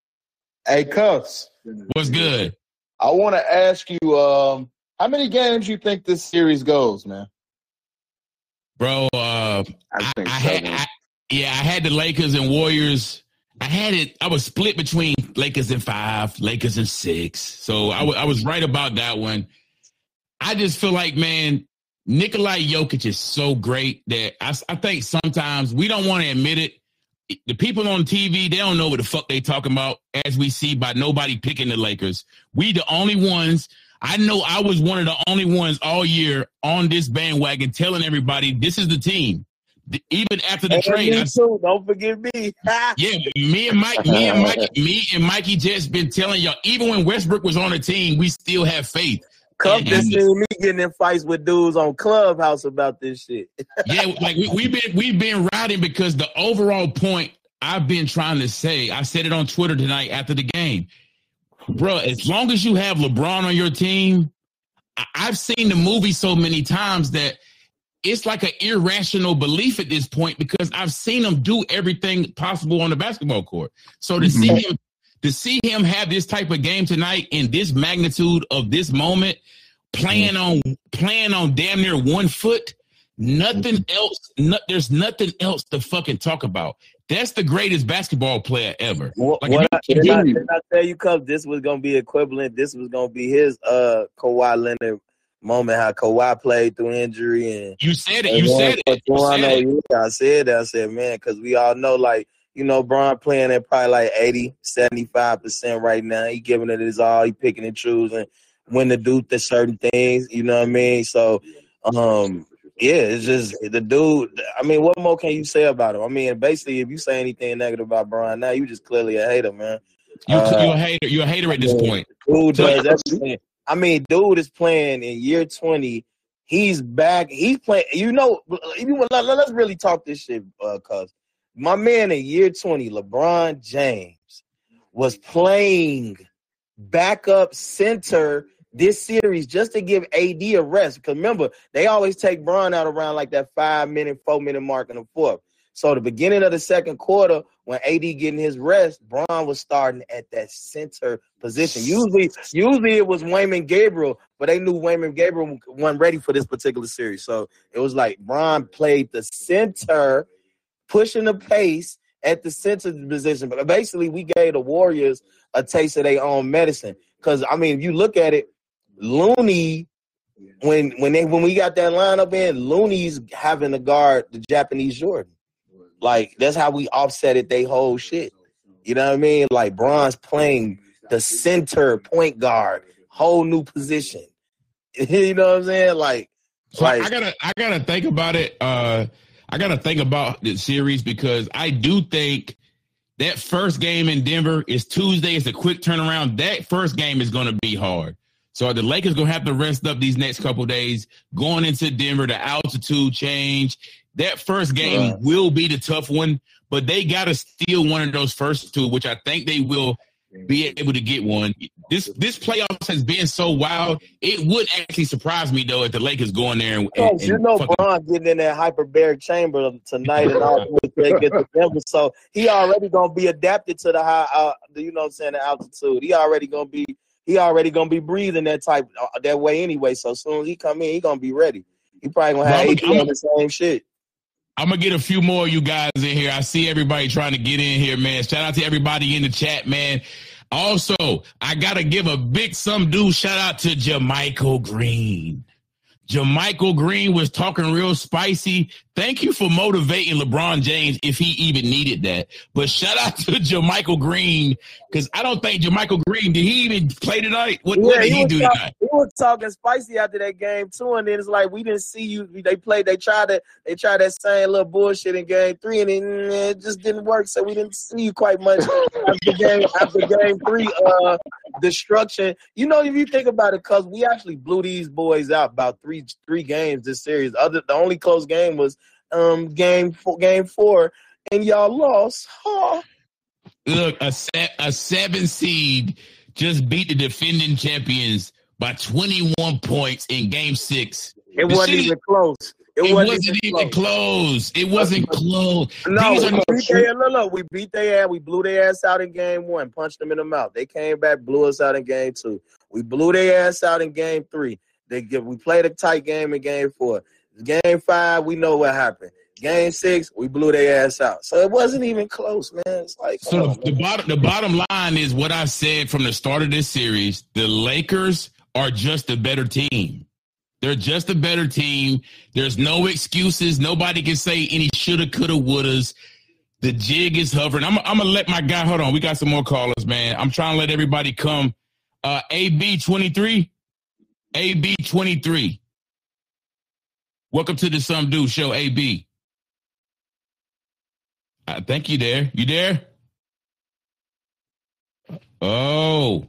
Hey, Cuffs, what's good? I want to ask you, um, how many games you think this series goes, man? Bro, uh, I I, think I had, seven. I, yeah, I had the Lakers and Warriors. I had it. I was split between Lakers and five, Lakers and six. So I was right about that one. I just feel like, man, Nikolai Jokic is so great that I think sometimes we don't want to admit it. The people on TV, they don't know what the fuck they talking about, as we see by nobody picking the Lakers. We the only ones. I know I was one of the only ones all year on this bandwagon telling everybody this is the team. Even after the And trade, I too. Don't forget me. yeah, me and Mike, me and Mike, me and Mikey just been telling y'all. Even when Westbrook was on the team, we still have faith. Cup just seen me getting in fights with dudes on Clubhouse about this shit. yeah, like we, we've been we've been riding because the overall point I've been trying to say. I said it on Twitter tonight after the game, bro. As long as you have LeBron on your team, I, I've seen the movie so many times that it's like an irrational belief at this point because I've seen him do everything possible on the basketball court. So to see him to see him have this type of game tonight in this magnitude of this moment, playing on playing on damn near one foot, nothing else. No, there's nothing else to fucking talk about. That's the greatest basketball player ever. What, Like, what I, didn't, I, didn't I tell you, Cup, this was gonna be equivalent. This was gonna be his uh Kawhi Leonard moment. How Kawhi played through injury and You said it. You said it. You said it. I said that. I said, man, because we all know, like, you know, Bron playing at probably like 80, 75% right now. He giving it his all. He picking and choosing when to do the certain things. You know what I mean? So, um, yeah, it's just the dude. I mean, what more can you say about him? I mean, basically, if you say anything negative about Brian now, you just clearly a hater, man. You Uh, you a hater. You're a hater at this point. Dude So- does everything. I mean, dude is playing in year 20. He's back. He's playing. You know, you, let, us really talk this shit, uh, cuz my man in year 20, LeBron James, was playing backup center this series just to give AD a rest. Because remember, they always take Bron out around like that five minute, four minute mark in the fourth. So the beginning of the second quarter, when AD getting his rest, Bron was starting at that center position. Usually, usually it was Wenyen Gabriel, but they knew Wenyen Gabriel wasn't ready for this particular series. So it was like Bron played the center, pushing the pace at the center position. But basically, we gave the Warriors a taste of their own medicine. Because I mean, if you look at it, Looney when when they when we got that lineup in, Looney's having to guard the Japanese Jordan. Like that's how we offset it. They whole shit. You know what I mean? Like Bron's playing the center point guard, whole new position. you know what I'm saying? Like, So I- like I gotta I gotta think about it. Uh, I gotta think about the series because I do think that first game in Denver is Tuesday. It's a quick turnaround. That first game is gonna be hard. So the Lakers gonna have to rest up these next couple days. Going into Denver, the altitude change. That first game Right. will be the tough one, but they gotta steal one of those first two, which I think they will be able to get one. This this playoffs has been so wild. It would actually surprise me though if the Lakers go in there and, and, Because you know fucking- Bron getting in that hyperbaric chamber tonight and all this they get to Denver. So he already gonna be adapted to the high uh, you know what I'm saying, the altitude. He already gonna be he already gonna be breathing that type uh, that way anyway. So soon as he come in, he gonna be ready. He probably gonna have Well, I'm- I'm- the same shit. I'm gonna get a few more of you guys in here. I see everybody trying to get in here, man. Shout out to everybody in the chat, man. Also, I gotta give a big some dude shout out to JaMychal Green. JaMychal Green was talking real spicy. Thank you for motivating LeBron James if he even needed that. But shout out to JaMychal Green because I don't think JaMychal Green did he even play tonight? What, what did he was do talk- tonight? he was talking spicy after that game too, and then it's like we didn't see you. They played, they tried to, they tried that same little bullshit in game three, and it, it just didn't work. So we didn't see you quite much after game after game three. Uh, destruction. You know, if you think about it, cause we actually blew these boys out about three three games this series. Other the only close game was um game four, game four, and y'all lost. Huh? Look, a se- a seven seed just beat the defending champions by 21 points in game six. It The wasn't city- even close. It, It, wasn't, wasn't, even close. It wasn't close. No, These we are no beat their, look, look, we beat their ass. We blew their ass out in game one, punched them in the mouth. They came back, blew us out in game two. We blew their ass out in game three. They give, we played a tight game in game four. Game five, we know what happened. Game six, we blew their ass out. So it wasn't even close, man. It's like, So on, oh, the man. bottom the bottom line is what I said from the start of this series. The Lakers are just a better team. They're just a better team. There's no excuses. Nobody can say any shoulda, coulda, wouldas. The jig is hovering. I'm, I'm gonna let my guy. Hold on, we got some more callers, man. I'm trying to let everybody come. Uh, AB 23, AB 23. Welcome to the Some Dude Show, AB. I think you there. You there? Oh.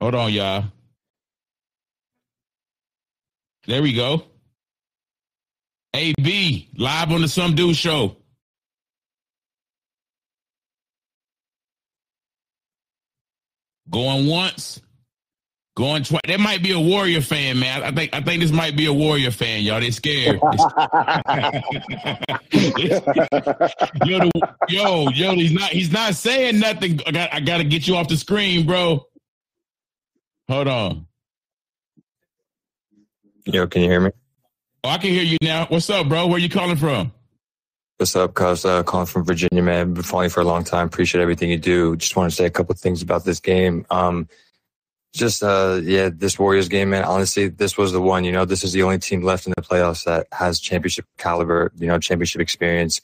Hold on, y'all. There we go. AB, live on the Some Dude Show. Going once, going twice. That might be a Warrior fan, man. I think I think this might be a Warrior fan, y'all. They scared. yo, the, yo, yo, he's not he's not saying nothing. I got I gotta get you off the screen, bro. Hold on. Yo, can you hear me? Oh, I can hear you now. What's up, bro? Where you calling from? What's up, cuz? Uh, calling from Virginia, man. Been following you for a long time. Appreciate everything you do. Just want to say a couple things about this game. Um, just, uh, yeah, this Warriors game, man. Honestly, this was the one. You know, this is the only team left in the playoffs that has championship caliber, you know, championship experience.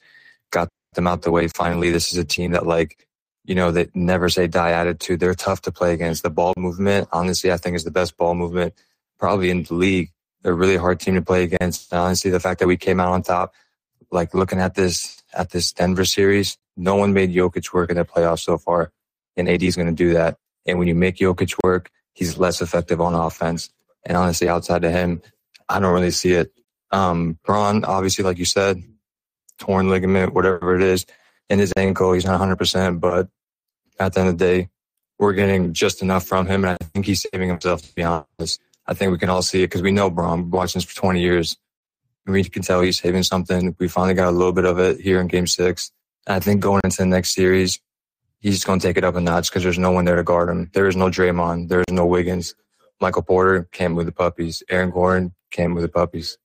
Got them out the way finally. This is a team that, like, you know, they never say die attitude. They're tough to play against. The ball movement, honestly, I think is the best ball movement probably in the league. A really hard team to play against. And honestly, the fact that we came out on top, like looking at this at this Denver series, No one made Jokic work in the playoffs so far, and AD is going to do that. And when you make Jokic work, he's less effective on offense. And honestly, outside of him, I don't really see it. Um, Bron, obviously, like you said, torn ligament, whatever it is, in his ankle. He's not 100%, but at the end of the day, we're getting just enough from him. And I think he's saving himself, to be honest. I think we can all see it because we know. We've watched this for 20 years. We can tell he's saving something. We finally got a little bit of it here in game six. I think going into the next series, he's just going to take it up a notch because there's no one there to guard him. There is no Draymond. There is no Wiggins. Michael Porter can't move the puppies. Aaron Gordon can't move the puppies.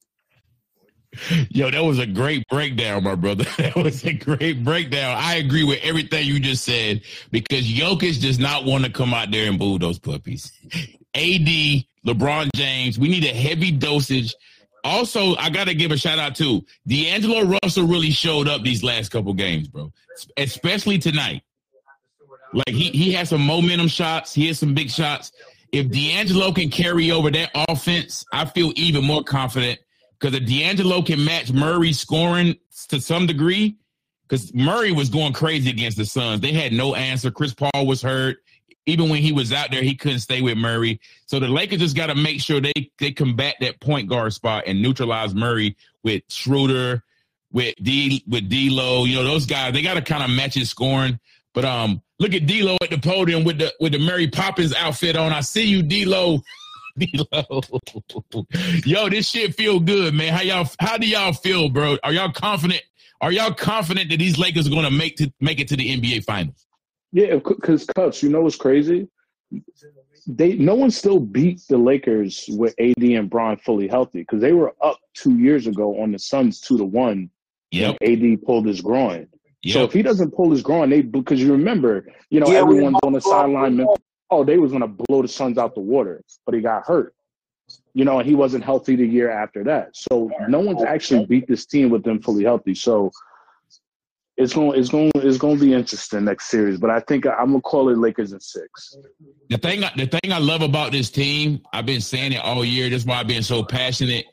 Yo, that was a great breakdown, my brother. That was a great breakdown. I agree with everything you just said because Jokic does not want to come out there and boo those puppies. AD, LeBron James, we need a heavy dosage. Also, I got to give a shout out to D'Angelo Russell really showed up these last couple games, bro, especially tonight. Like he, he has some momentum shots. He has some big shots. If D'Angelo can carry over that offense, I feel even more confident because if D'Angelo can match Murray scoring to some degree, because Murray was going crazy against the Suns. They had no answer. Chris Paul was hurt. Even when he was out there, he couldn't stay with Murray. So the Lakers just got to make sure they they combat that point guard spot and neutralize Murray with Schroeder, with D with D'Lo. You know those guys. They got to kind of match his scoring. But um, look at D'Lo at the podium with the with the Mary Poppins outfit on. I see you, D'Lo. D'Lo. Yo, this shit feel good, man. How y'all? How do y'all feel, bro? Are y'all confident? Are y'all confident that these Lakers are going to make to make it to the NBA Finals? Yeah, because cuts. You know what's crazy? They no one still beat the Lakers with AD and Bron fully healthy because they were up two years ago on the Suns two to one. Yeah, AD pulled his groin. Yep. So if he doesn't pull his groin, they because you remember, you know, Yeah, everyone's on the sideline. Oh, they was gonna blow the Suns out the water, but he got hurt. You know, and he wasn't healthy the year after that. So no one's actually beat this team with them fully healthy. So it's going, it's going, it's going to be interesting next series. But I think I'm gonna call it Lakers in six. The thing, the thing I love about this team, I've been saying it all year. That's why I've been so passionate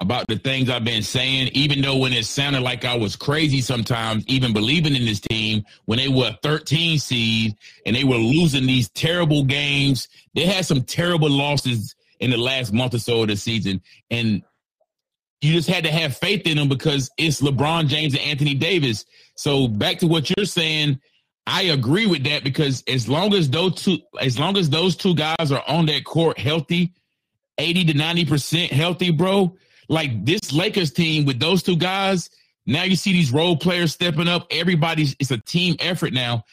about the things I've been saying. Even though when it sounded like I was crazy sometimes, even believing in this team when they were a 13 seed and they were losing these terrible games. They had some terrible losses in the last month or so of the season, and you just had to have faith in them because it's LeBron James and Anthony Davis. So back to what you're saying, I agree with that because as long as those two, as long as those two guys are on that court healthy, eighty to ninety percent healthy, bro. Like this Lakers team with those two guys, now you see these role players stepping up. Everybody's it's a team effort now.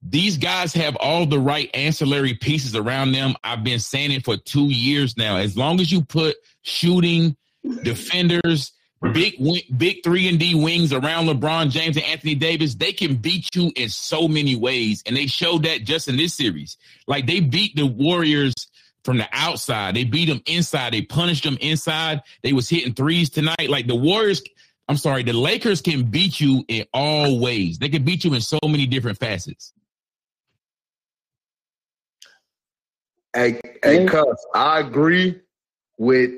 These guys have all the right ancillary pieces around them. I've been saying it for two years now. As long as you put shooting, defenders, big big three and D wings around LeBron James and Anthony Davis, they can beat you in so many ways, and they showed that just in this series. Like they beat the Warriors from the outside, they beat them inside, they punished them inside. They was hitting threes tonight. Like the Warriors, I'm sorry, the Lakers can beat you in all ways. They can beat you in so many different facets. Hey, hey, Cuff, I agree with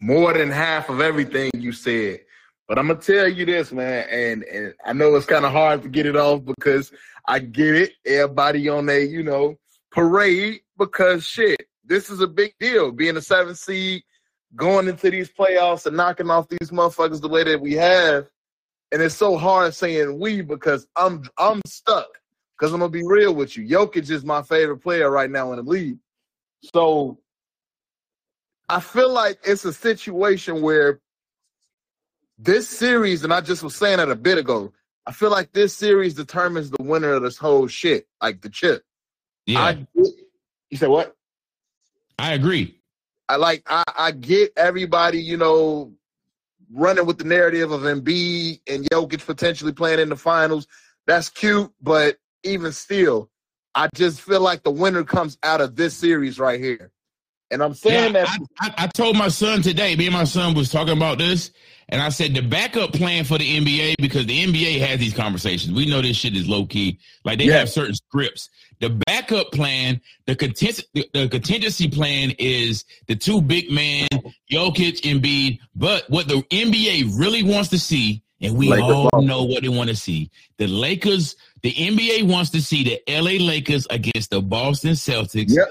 more than half of everything you said. But I'm gonna tell you this, man, and and I know it's kind of hard to get it off because I get it. Everybody on a you know parade because shit, this is a big deal. Being a seventh seed, going into these playoffs and knocking off these motherfuckers the way that we have, and it's so hard saying we because I'm I'm stuck. Because I'm gonna be real with you, Jokic is my favorite player right now in the league. So I feel like it's a situation where this series, and I just was saying it a bit ago, I feel like this series determines the winner of this whole shit, like the chip. Yeah, I I, you said what? I agree. I like I, I get everybody, you know, running with the narrative of Embiid and Jokic potentially playing in the finals. That's cute, but even still, I just feel like the winner comes out of this series right here. And I'm saying Yeah, that I, I, I told my son today, me and my son was talking about this, and I said the backup plan for the NBA, because the NBA has these conversations. We know this shit is low key. Like they Yeah. have certain scripts. The backup plan, the, content, the, the contingency plan is the two big men, Jokic, Embiid. But what the NBA really wants to see And we Lakers all know what they want to see. The Lakers, the NBA wants to see the LA Lakers against the Boston Celtics. Yep.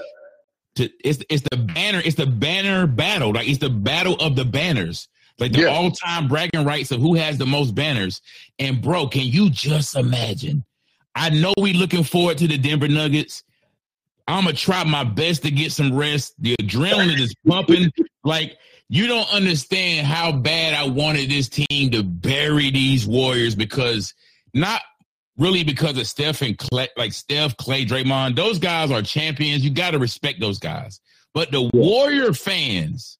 To, it's it's the banner, it's the banner battle. Like it's the battle of the banners. Like the Yeah. all-time bragging rights of who has the most banners. And bro, can you just imagine? I know we looking forward to the Denver Nuggets. I'm gonna try my best to get some rest. The adrenaline is pumping. Like you don't understand how bad I wanted this team to bury these Warriors because not really because of Steph and Klay, like Steph, Klay, Draymond. Those guys are champions. You got to respect those guys. But the Warrior fans,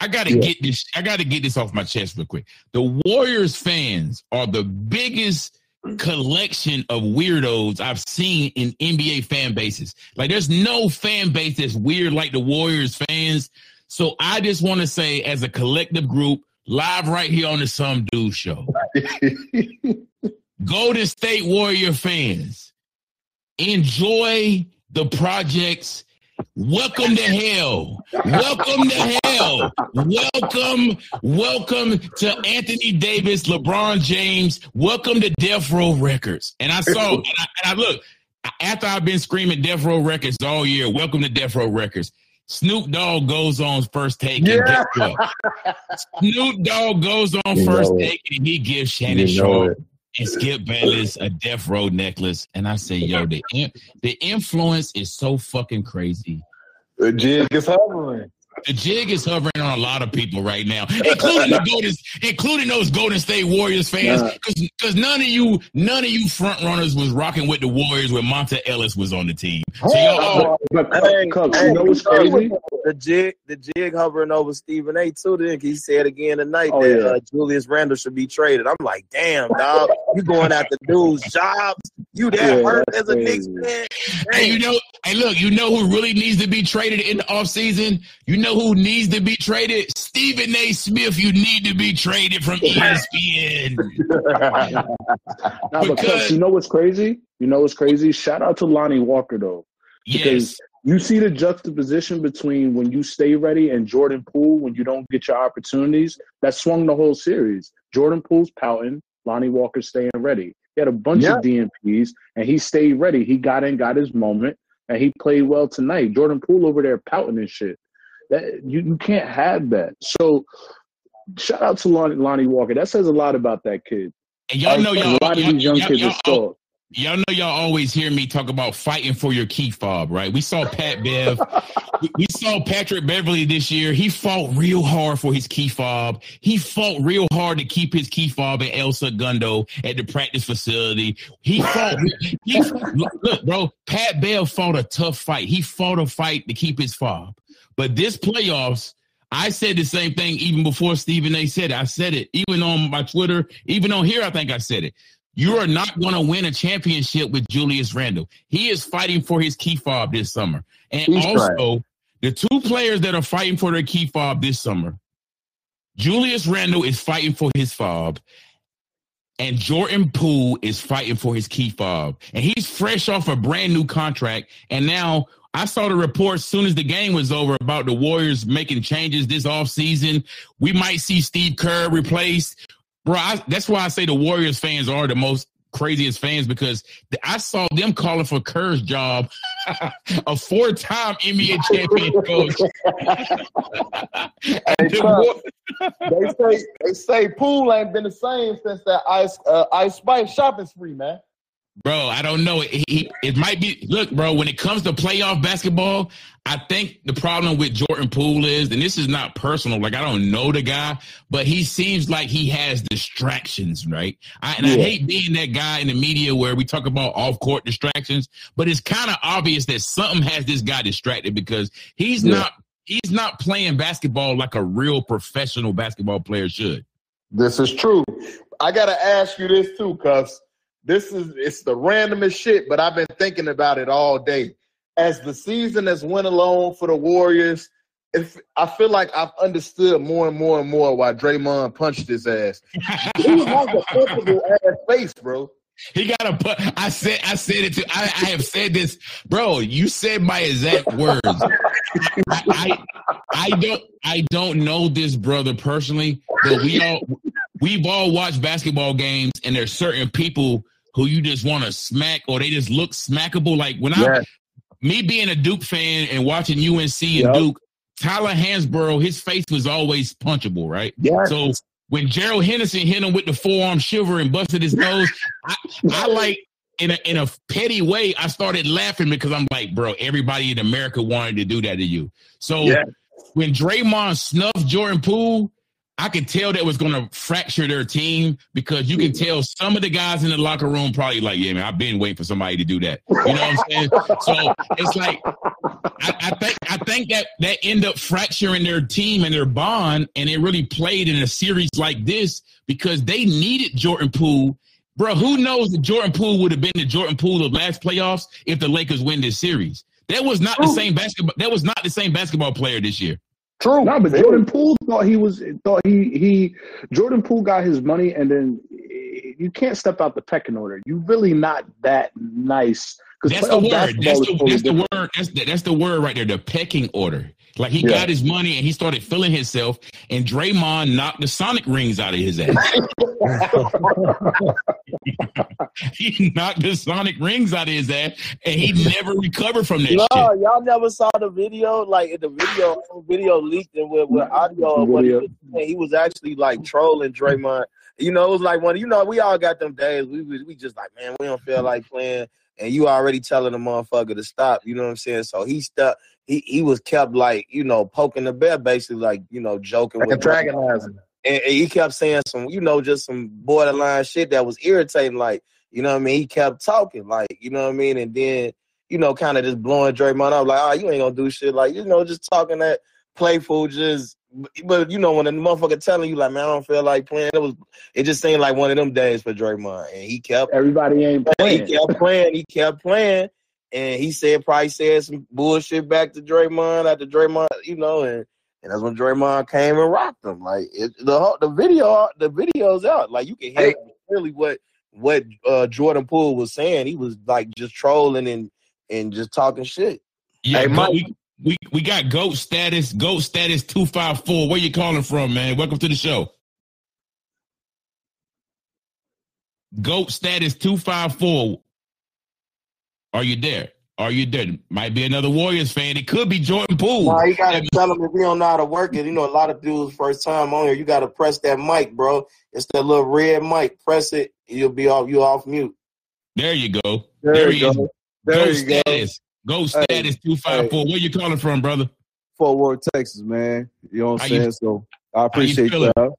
I got to Yeah. get this. I got to get this off my chest real quick. The Warriors fans are the biggest collection of weirdos I've seen in NBA fan bases. Like, there's no fan base that's weird like the Warriors fans. So I just want to say, as a collective group, live right here on the Some Dude Show, Golden State Warrior fans, enjoy the projects. Welcome to hell. Welcome to hell. Welcome, welcome to Anthony Davis, LeBron James. Welcome to Death Row Records. And I saw, and I, and I look, after I've been screaming Death Row Records all year, welcome to Death Row Records. Snoop Dogg goes on first take. Yeah. Snoop Dogg goes on You first take and he gives Shannon Sharpe. And Skip Bayless a death row necklace. And I say, yo, the in- the influence is so fucking crazy. the jig is hovering. The jig is hovering on a lot of people right now, including the Golden, including those Golden State Warriors fans. Because none of you, none of you front runners was rocking with the Warriors when Monta Ellis was on the team. So y'all, Oh, Hey, hey, you know what's crazy? The jig, the jig hovering over Stephen A. too. Then he said again tonight Oh, that yeah. uh, Julius Randle should be traded. I'm like, damn, dog, you going after dudes' jobs? You that Yeah, hurt that's as a Knicks crazy. fan? Hey, you know, hey, look, you know who really needs to be traded in the offseason? You know who needs to be traded? Stephen A. Smith, you need to be traded from ESPN. Nah, but Because- you know what's crazy? You know what's crazy? Shout out to Lonnie Walker though. yes. Because you see the juxtaposition between when you stay ready and Jordan Poole when you don't get your opportunities. That swung the whole series. Jordan Poole's pouting, Lonnie Walker staying ready. He had a bunch Yeah. of DNPs and he stayed ready. He got in, got his moment, and he played well tonight. Jordan Poole over there pouting and shit. That you, you can't have that. So shout out to Lonnie, Lonnie Walker. That says a lot about that kid. and y'all uh, know y'all, a lot of y'all, these young y'all- kids y'all- are soft. Y'all know y'all always hear me talk about fighting for your key fob, right? We saw Pat Bev. we- saw Patrick Beverley this year. He fought real hard for his key fob. He fought real hard to keep his key fob at El Segundo at the practice facility. He fought. he, look, bro, Pat Bev fought a tough fight. He fought a fight to keep his fob. But this playoffs, I said the same thing even before Stephen A. said it. I said it even on my Twitter, even on here. I think I said it. You are not going to win a championship with Julius Randle. He is fighting for his key fob this summer. And He's also, the two players that are fighting for their key fob this summer, Julius Randle is fighting for his fob, and Jordan Poole is fighting for his key fob. And he's fresh off a brand new contract. And now I saw the report as soon as the game was over about the Warriors making changes this offseason. We might see Steve Kerr replaced. Bro, I, that's why I say the Warriors fans are the most craziest fans because I saw them calling for Kerr's job, a four-time NBA champion coach. And the they say they say Poole ain't been the same since that ice uh, ice spice shopping spree, man. Bro, I don't know. It, it, it might be. Look, bro, when it comes to playoff basketball, I think the problem with Jordan Poole is, and this is not personal, like I don't know the guy, but he seems like he has distractions, right? I, and I hate being that guy in the media where we talk about off court distractions, but it's kind of obvious that something has this guy distracted because he's Yeah. not he's not playing basketball like a real professional basketball player should. This is true. I gotta ask you this too, cuz this is it's the randomest shit, but I've been thinking about it all day. As the season has went along for the Warriors, if I feel like I've understood more and more and more why Draymond punched his ass. He has a comfortable ass face, bro. He got to put. I said. I said it to. I, I have said this, bro. You said my exact words. I, I, I don't. I don't know this brother personally, but we all. we've all watched basketball games, and there's certain people who you just want to smack, or they just look smackable. Like when I, me being a Duke fan and watching UNC and Yep. Duke, Tyler Hansbrough, his face was always punchable, right? Yeah. So when Gerald Henderson hit him with the forearm shiver and busted his nose, I, I like in a in a petty way, I started laughing because I'm like, bro, everybody in America wanted to do that to you. So Yeah. when Draymond snuffed Jordan Poole, I could tell that was going to fracture their team because you can tell some of the guys in the locker room probably like, yeah, man, I've been waiting for somebody to do that. You know what I'm saying? so it's like I, I think I think that that end up fracturing their team and their bond, and it really played in a series like this because they needed Jordan Poole. Bro, who knows that Jordan Poole would have been the Jordan Poole of last playoffs if the Lakers win this series? That was not the same basketball. That was not the same basketball player this year. True. No, but Jordan Poole thought he was thought he he Jordan Poole got his money, and then you can't step out the pecking order. You're really not that nice That's the word. That's the, that's the word. That's the, that's the word right there. The pecking order. Like he Yeah. got his money and he started feeling himself, and Draymond knocked the Sonic rings out of his ass. he knocked the Sonic rings out of his ass, and he never recovered from that No, shit. y'all never saw the video. Like in the video, video leaked and with, with audio. of What he, was he was actually like trolling Draymond. You know, it was like one. You know, we all got them days. We we, we just like, man, we don't feel like playing, and you already telling the motherfucker to stop. You know what I'm saying? So he stuck. He he was kept like you know poking the bear, basically like you know joking Like with antagonizing. and, and he kept saying some, you know, just some borderline shit that was irritating. Like, you know what I mean? He kept talking, like, you know what I mean? And then, you know, kind of just blowing Draymond up, like, oh, you ain't gonna do shit. Like, you know, just talking that playful, just. But you know, when the motherfucker telling you, like, man, I don't feel like playing, it was, it just seemed like one of them days for Draymond, and he kept Everybody ain't playing he kept playing. He kept playing, and he said probably said some bullshit back to Draymond after Draymond, you know, and and that's when Draymond came and rocked him. Like it, the the video, the video's out. Like you can hear really what what uh, Jordan Poole was saying. He was like just trolling and and just talking shit. Yeah, Hey, Mike. we, we we got goat status. Goat status two five four. Where you calling from, man? Welcome to the show. Goat status two five four. Are you there? Are you there? Might be another Warriors fan. It could be Jordan Poole. Nah, you gotta tell him if you don't know how to work it. You know, a lot of dudes first time on here. You gotta press that mic, bro. It's that little red mic. Press it. You'll be off. You off mute. There you go. There, There you he is. go. There Goat you go. status. Goat Hey, status two five four. Where you calling from, brother? Fort Worth, Texas, man. You know what I'm How you- saying? So I appreciate feeling? that.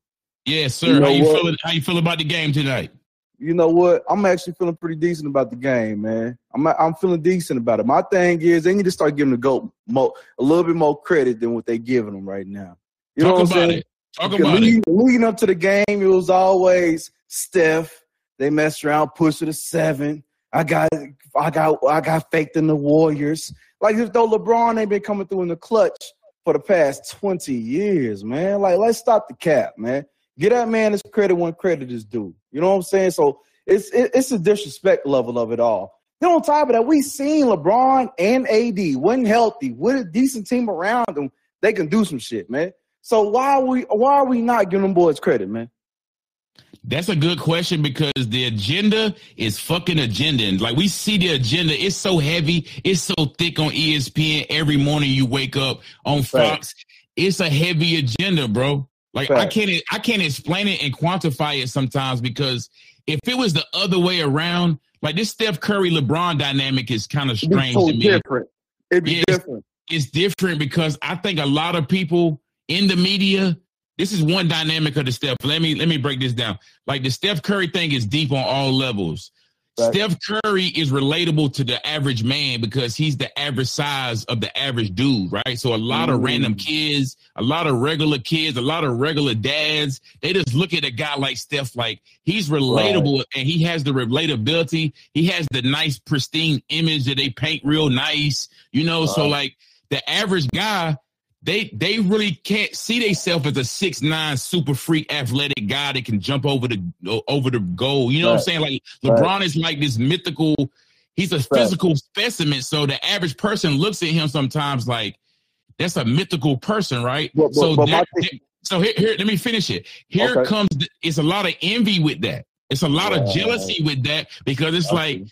Yes, sir. You know how you what? feeling? How you feel about the game tonight? You know what? I'm actually feeling pretty decent about the game, man. I'm I'm feeling decent about it. My thing is they need to start giving the goat more, a little bit more credit than what they're giving them right now. You know Talk what I'm saying? it. Talk Because about it. leading, leading up to the game, it was always Steph. They messed around, pushed it to seven. I got, I got, I got faked in the Warriors. Like if though LeBron ain't been coming through in the clutch for the past twenty years, man. Like let's stop the cap, man. Get that man his credit when credit is due. You know what I'm saying? So it's it, it's a disrespect level of it all. Then on top of that, we seen LeBron and AD when healthy with a decent team around them, they can do some shit, man. So why are we why are we not giving them boys credit, man? That's a good question because the agenda is fucking agenda. And like we see the agenda, it's so heavy, it's so thick on ESPN. Every morning you wake up on Fox, it's a heavy agenda, bro. Like I can't, I can't explain it and quantify it sometimes because if it was the other way around, like this Steph Curry LeBron dynamic is kind of strange so to me. different. It'd be Yeah, it's- different. it's different because I think a lot of people in the media. This is one dynamic of the Steph. Let me let me break this down. Like the Steph Curry thing is deep on all levels. Right. Steph Curry is relatable to the average man because he's the average size of the average dude, right? So a lot of Mm. random kids, a lot of regular kids, a lot of regular dads, they just look at a guy like Steph like he's relatable and he has the relatability. He has the nice, pristine image that they paint real nice, you know. So like the average guy, they they really can't see themselves as a six nine super freak athletic guy that can jump over the over the goal. You know what I'm saying? Like Right. LeBron is like this mythical. He's a physical specimen. So the average person looks at him sometimes like that's a mythical person, right? But, but, so but there- thing, So here, here, let me finish it. Here Okay. comes. The, it's a lot of envy with that. It's a lot of jealousy with that because it's Okay. like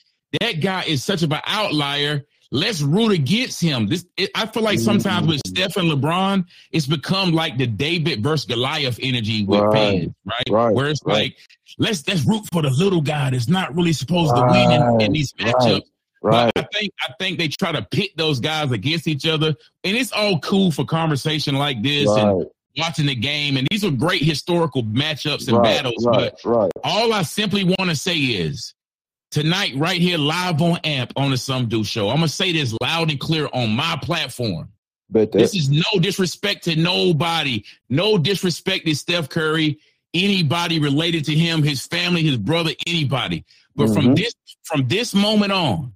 that guy is such of an outlier. Let's root against him. This it, I feel like sometimes with Mm. Steph and LeBron, it's become like the David versus Goliath energy with Right. fans, right? Right. Where it's Right. like let's let's root for the little guy that's not really supposed to win in, in these matchups. Right. But I think I think they try to pit those guys against each other, and it's all cool for conversation like this and watching the game. And these are great historical matchups and Right. battles. Right. But Right. all I simply want to say is tonight, right here, live on AMP on the Some Dude Show. I'm gonna say this loud and clear on my platform. but that. This is no disrespect to nobody. No disrespect to Steph Curry, anybody related to him, his family, his brother, anybody. But from Mhm. this from this moment on,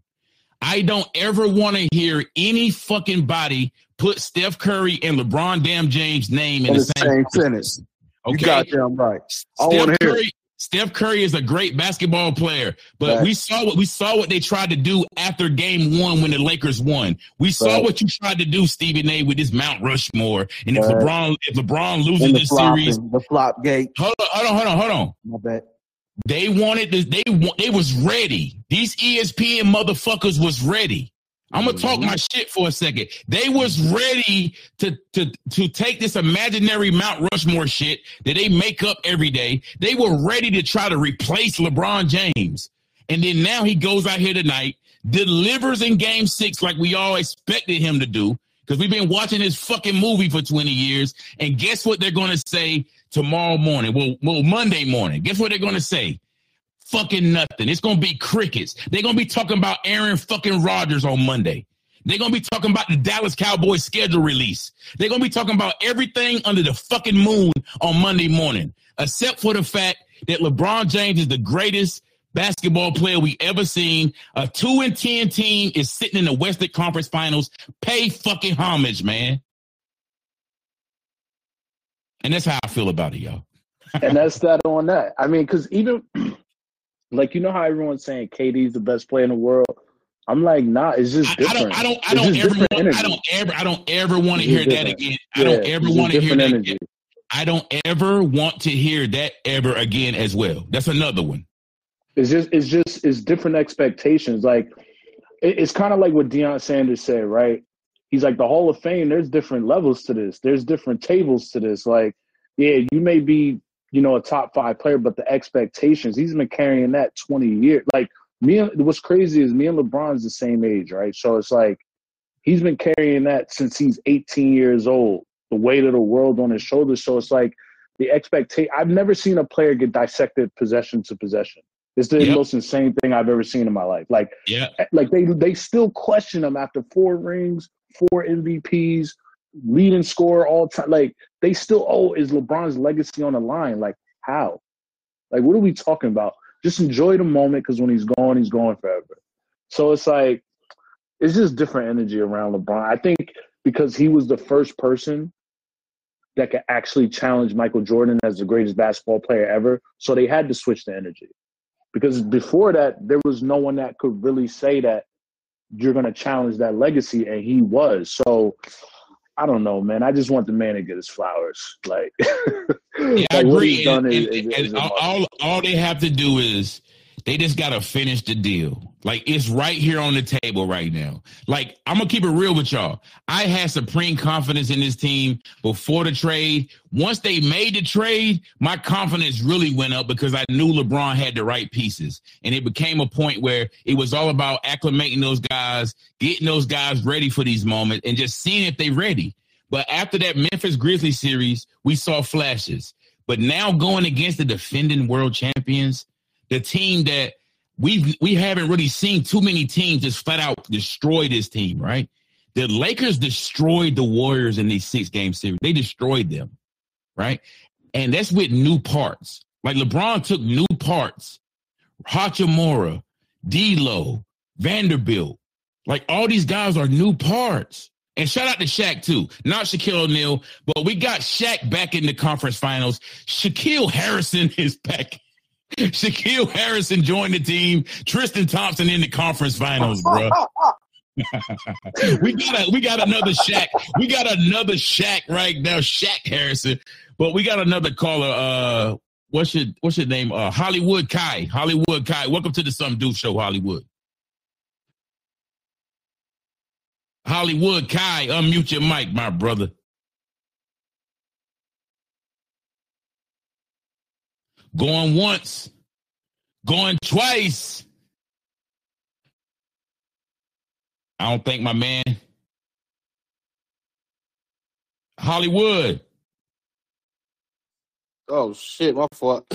I don't ever want to hear any fucking body put Steph Curry and LeBron damn James name in, In the the same, sentence. You Okay. got damn right. I Steph wanna hear it. Steph Curry is a great basketball player, but Right. we saw what we saw what they tried to do after game one when the Lakers won. We saw Right. what you tried to do, Stephen A, with this Mount Rushmore. And if Right. LeBron if LeBron loses this flop, series, the flop gate. hold on, hold on, hold on, hold on. My bad. They wanted this, they they was ready. These ESPN motherfuckers was ready. I'm gonna talk my shit for a second. They was ready to to to take this imaginary Mount Rushmore shit that they make up every day. They were ready to try to replace LeBron James. And then now he goes out here tonight, delivers in game six like we all expected him to do. Because we've been watching this fucking movie for 20 years. And guess what they're gonna say tomorrow morning? Well, well, Monday morning. Guess what they're gonna say? Fucking nothing. It's gonna be crickets. They're gonna be talking about Aaron fucking Rodgers on Monday. They're gonna be talking about the Dallas Cowboys schedule release. They're gonna be talking about everything under the fucking moon on Monday morning, except for the fact that LeBron James is the greatest basketball player we ever seen. A two and ten team is sitting in the Western Conference Finals. Pay fucking homage, man. And that's how I feel about it, y'all. and that's that on that. I mean, because even like you know how everyone's saying KD's the best player in the world. I'm like, nah, it's just I, I different. don't, I don't, I don't ever, want, I don't ever, I don't ever want to hear just that different. again. I don't ever want to hear different that. Again. I don't ever want to hear that ever again as well. That's another one. It's just, it's just, it's different expectations. Like, it, it's kind of like what Deion Sanders said, right? He's like the Hall of Fame. There's different levels to this. There's different tables to this. Like, yeah, you may be, you know, a top five player, but the expectations. He's been carrying that 20 years. Like me, and what's crazy is me and LeBron's the same age, right? So it's like he's been carrying that since he's 18 years old. The weight of the world on his shoulders. So it's like the expectation. I've never seen a player get dissected possession to possession. It's the Yep. most insane thing I've ever seen in my life. Like, Yeah. Eh, like they they still question him after four rings, four MVPs, leading scorer all time. Like they still oh, is LeBron's legacy on the line? Like how? Like what are we talking about? Just enjoy the moment because when he's gone, he's gone forever. So it's like it's just different energy around LeBron. I think because he was the first person that could actually challenge Michael Jordan as the greatest basketball player ever. So they had to switch the energy. Because before that, there was no one that could really say that you're going to challenge that legacy, and he was. So I don't know, man. I just want the man to get his flowers. Like, Yeah, I like what agree. And, is, and- is- and is all, all all they have to do is they just gotta finish the deal. Like it's right here on the table right now. Like I'm gonna keep it real with y'all. I had supreme confidence in this team before the trade. Once they made the trade, my confidence really went up because I knew LeBron had the right pieces, and it became a point where it was all about acclimating those guys, getting those guys ready for these moments, and just seeing if they're ready. But after that Memphis Grizzlies series, we saw flashes. But now going against the defending world champions, the team that we've we haven't really seen too many teams just flat out destroy this team, right? The Lakers destroyed the Warriors in these six game series. They destroyed them, right? And that's with new parts. Like LeBron took new parts. Hachimura, D'Lo, Vanderbilt. Like all these guys are new parts. And shout out to Shaq too, not Shaquille O'Neal, but we got Shaq back in the conference finals. Shaquille Harrison is back. Shaquille Harrison joined the team. Tristan Thompson in the conference finals, bro. we got a, we got another Shaq. We got another Shaq right now, Shaq Harrison. But we got another caller. Uh, what's your what's your name? Uh, Hollywood Kai. Hollywood Kai. Welcome to the Some Dude Show, Hollywood. Hollywood Kai, unmute your mic, my brother. Going once, going twice. I don't think my man Hollywood. Oh shit, my fault.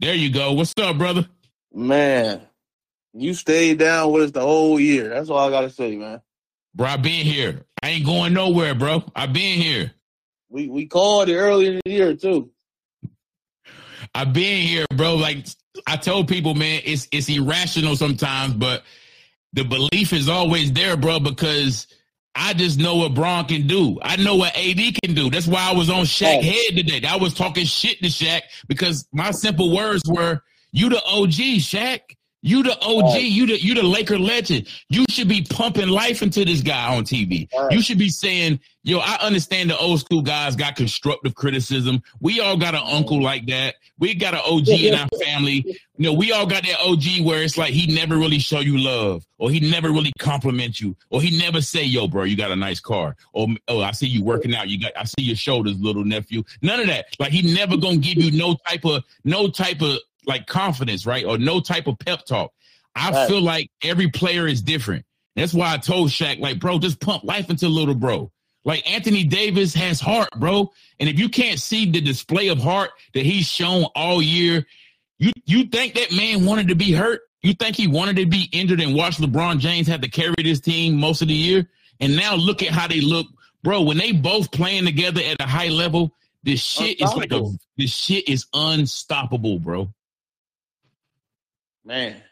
There you go. What's up, brother? Man, you stayed down with us the whole year. That's all I gotta say, man. Bro, I been here. I ain't going nowhere, bro. I been here. We we called it early in the year too. I been here, bro. Like I told people, man, it's it's irrational sometimes, but the belief is always there, bro, because I just know what Bron can do. I know what AD can do. That's why I was on Shaq head today. I was talking shit to Shaq because my simple words were, "You the OG, Shaq. You the OG. Right. You the you the Laker legend. You should be pumping life into this guy on TV. Right. You should be saying, yo, I understand the old school guys got constructive criticism. We all got an uncle like that. We got an OG in our family. You know, we all got that OG where it's like he never really show you love, or he never really compliment you, or he never say, "Yo, bro, you got a nice car," or "Oh, I see you working out. You got, I see your shoulders, little nephew." None of that. Like he never gonna give you no type of, no type of like confidence, right, or no type of pep talk. I Right. feel like every player is different. That's why I told Shaq, like, bro, just pump life into little bro. Like Anthony Davis has heart, bro. And if you can't see the display of heart that he's shown all year, you you think that man wanted to be hurt? You think he wanted to be injured and watch LeBron James have to carry this team most of the year? And now look at how they look, bro. When they both playing together at a high level, this shit is like a this shit is unstoppable, bro. Man.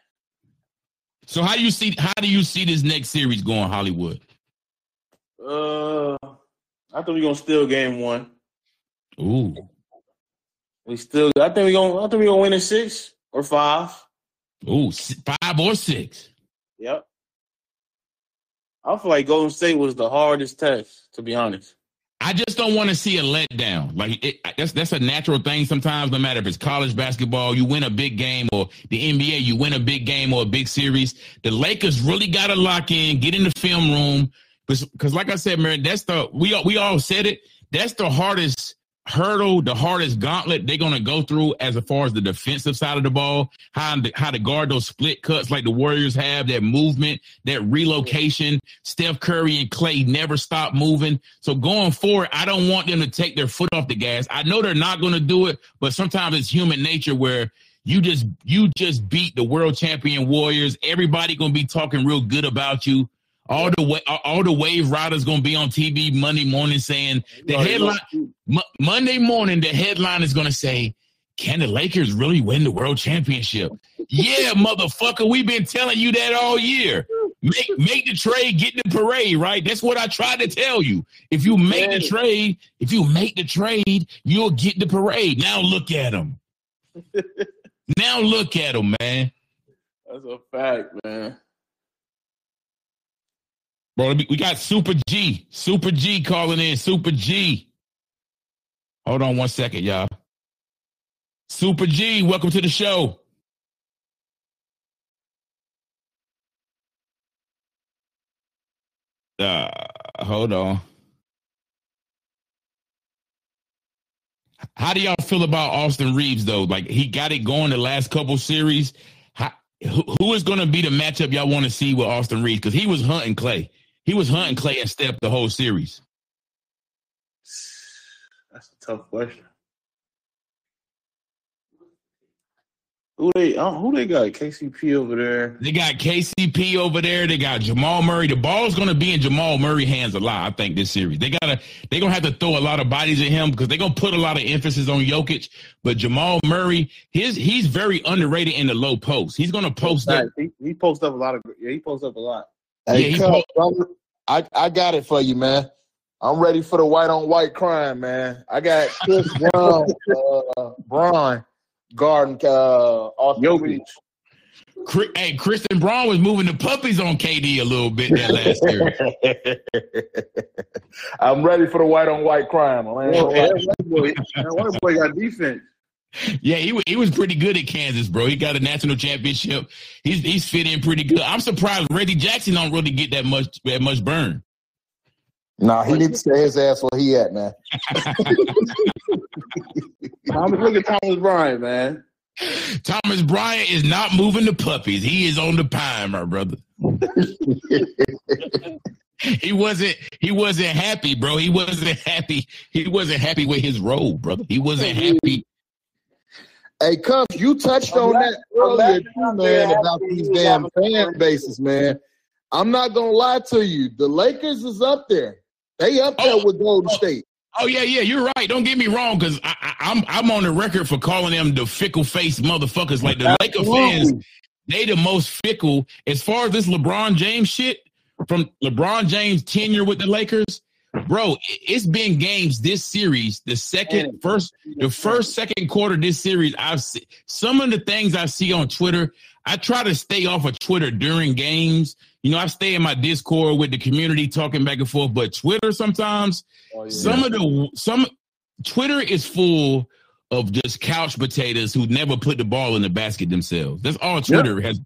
So how do you see how do you see this next series going, Hollywood? Uh I think we're gonna steal game one. Ooh, We still I think we're gonna I think we're gonna win in six or five. ooh, five or six. Yep. I feel like Golden State was the hardest test, to be honest. I just don't want to see a letdown. Like it, that's that's a natural thing. Sometimes, no matter if it's college basketball, you win a big game, or the NBA, you win a big game or a big series. The Lakers really got to lock in, get in the film room, because, like I said, man, that's the we all, we all said it. That's the hardest hurdle, the hardest gauntlet they're gonna go through as far as the defensive side of the ball. How to, how to guard those split cuts like the Warriors have, that movement, that relocation. Steph Curry and Klay never stop moving. So going forward, I don't want them to take their foot off the gas. I know they're not going to do it, but sometimes it's human nature where you just you just beat the world champion Warriors. Everybody going to be talking real good about you. All the way, all the wave riders to be on TV Monday morning saying the know. headline. Mo- Monday morning, the headline is to say, "Can the Lakers really win the world championship?" yeah, motherfucker, we've been telling you that all year. Make make the trade, get the parade, right? That's what I tried to tell you. If you make the trade, if you make the trade, you'll get the parade. Now look at them. now look at them, man. That's a fact, man. Bro, we got Super G. Super G calling in. Super G. Hold on one second, y'all. Super G, welcome to the show. Uh, hold on. How do y'all feel about Austin Reaves though? Like he got it going the last couple series. How, who, who is going to be the matchup y'all want to see with Austin Reaves? Because he was hunting Klay. He was hunting Klay and Steph the whole series. That's a tough question. Who they who they got? KCP over there. They got KCP over there. They got Jamal Murray. The ball's going to be in Jamal Murray hands a lot. I think this series they gotta they're gonna have to throw a lot of bodies at him because they're gonna put a lot of emphasis on Jokic. But Jamal Murray, his he's very underrated in the low post. He's gonna post up. He, he posts up a lot of yeah, he posts up a lot. Yeah, Hey, he Cub, po- I'm- I, I got it for you, man. I'm ready for the white on white crime, man. I got Chris Brown, uh, Braun, Garden, uh, Austin Jokic. Reaves. Chri- Hey, Christian Braun was moving the puppies on KD a little bit that last year. I'm ready for the white on white crime. I ain't gonna lie. that white boy, that white boy got defense. Yeah, he he was pretty good at Kansas, bro. He got a national championship. He's he's fit in pretty good. I'm surprised Reggie Jackson don't really get that much that much burn. Nah, he needs to stay his ass where he at, man. Thomas, look at Thomas Bryant, man. Thomas Bryant is not moving the puppies. He is on the pine, my brother. he wasn't he wasn't happy, bro. He wasn't happy. He wasn't happy with his role, brother. He wasn't happy. Hey, Cuff, you touched on that earlier too, man, about these damn fan bases, man. I'm not gonna lie to you. The Lakers is up there. They up oh, there Oh. with Golden oh, State. Oh yeah, yeah, you're right. Don't get me wrong, because I, I, I'm I'm on the record for calling them the fickle faced motherfuckers. Like the Laker fans, they the most fickle as far as this LeBron James shit from LeBron James tenure with the Lakers. Bro, it- it's been games this series, the second, first, the first, second quarter this series. I've seen some of the things I see on Twitter. I try to stay off of Twitter during games. You know, I stay in my Discord with the community talking back and forth, but Twitter sometimes some of the some Twitter is full of just couch potatoes who never put the ball in the basket themselves. That's all Twitter has.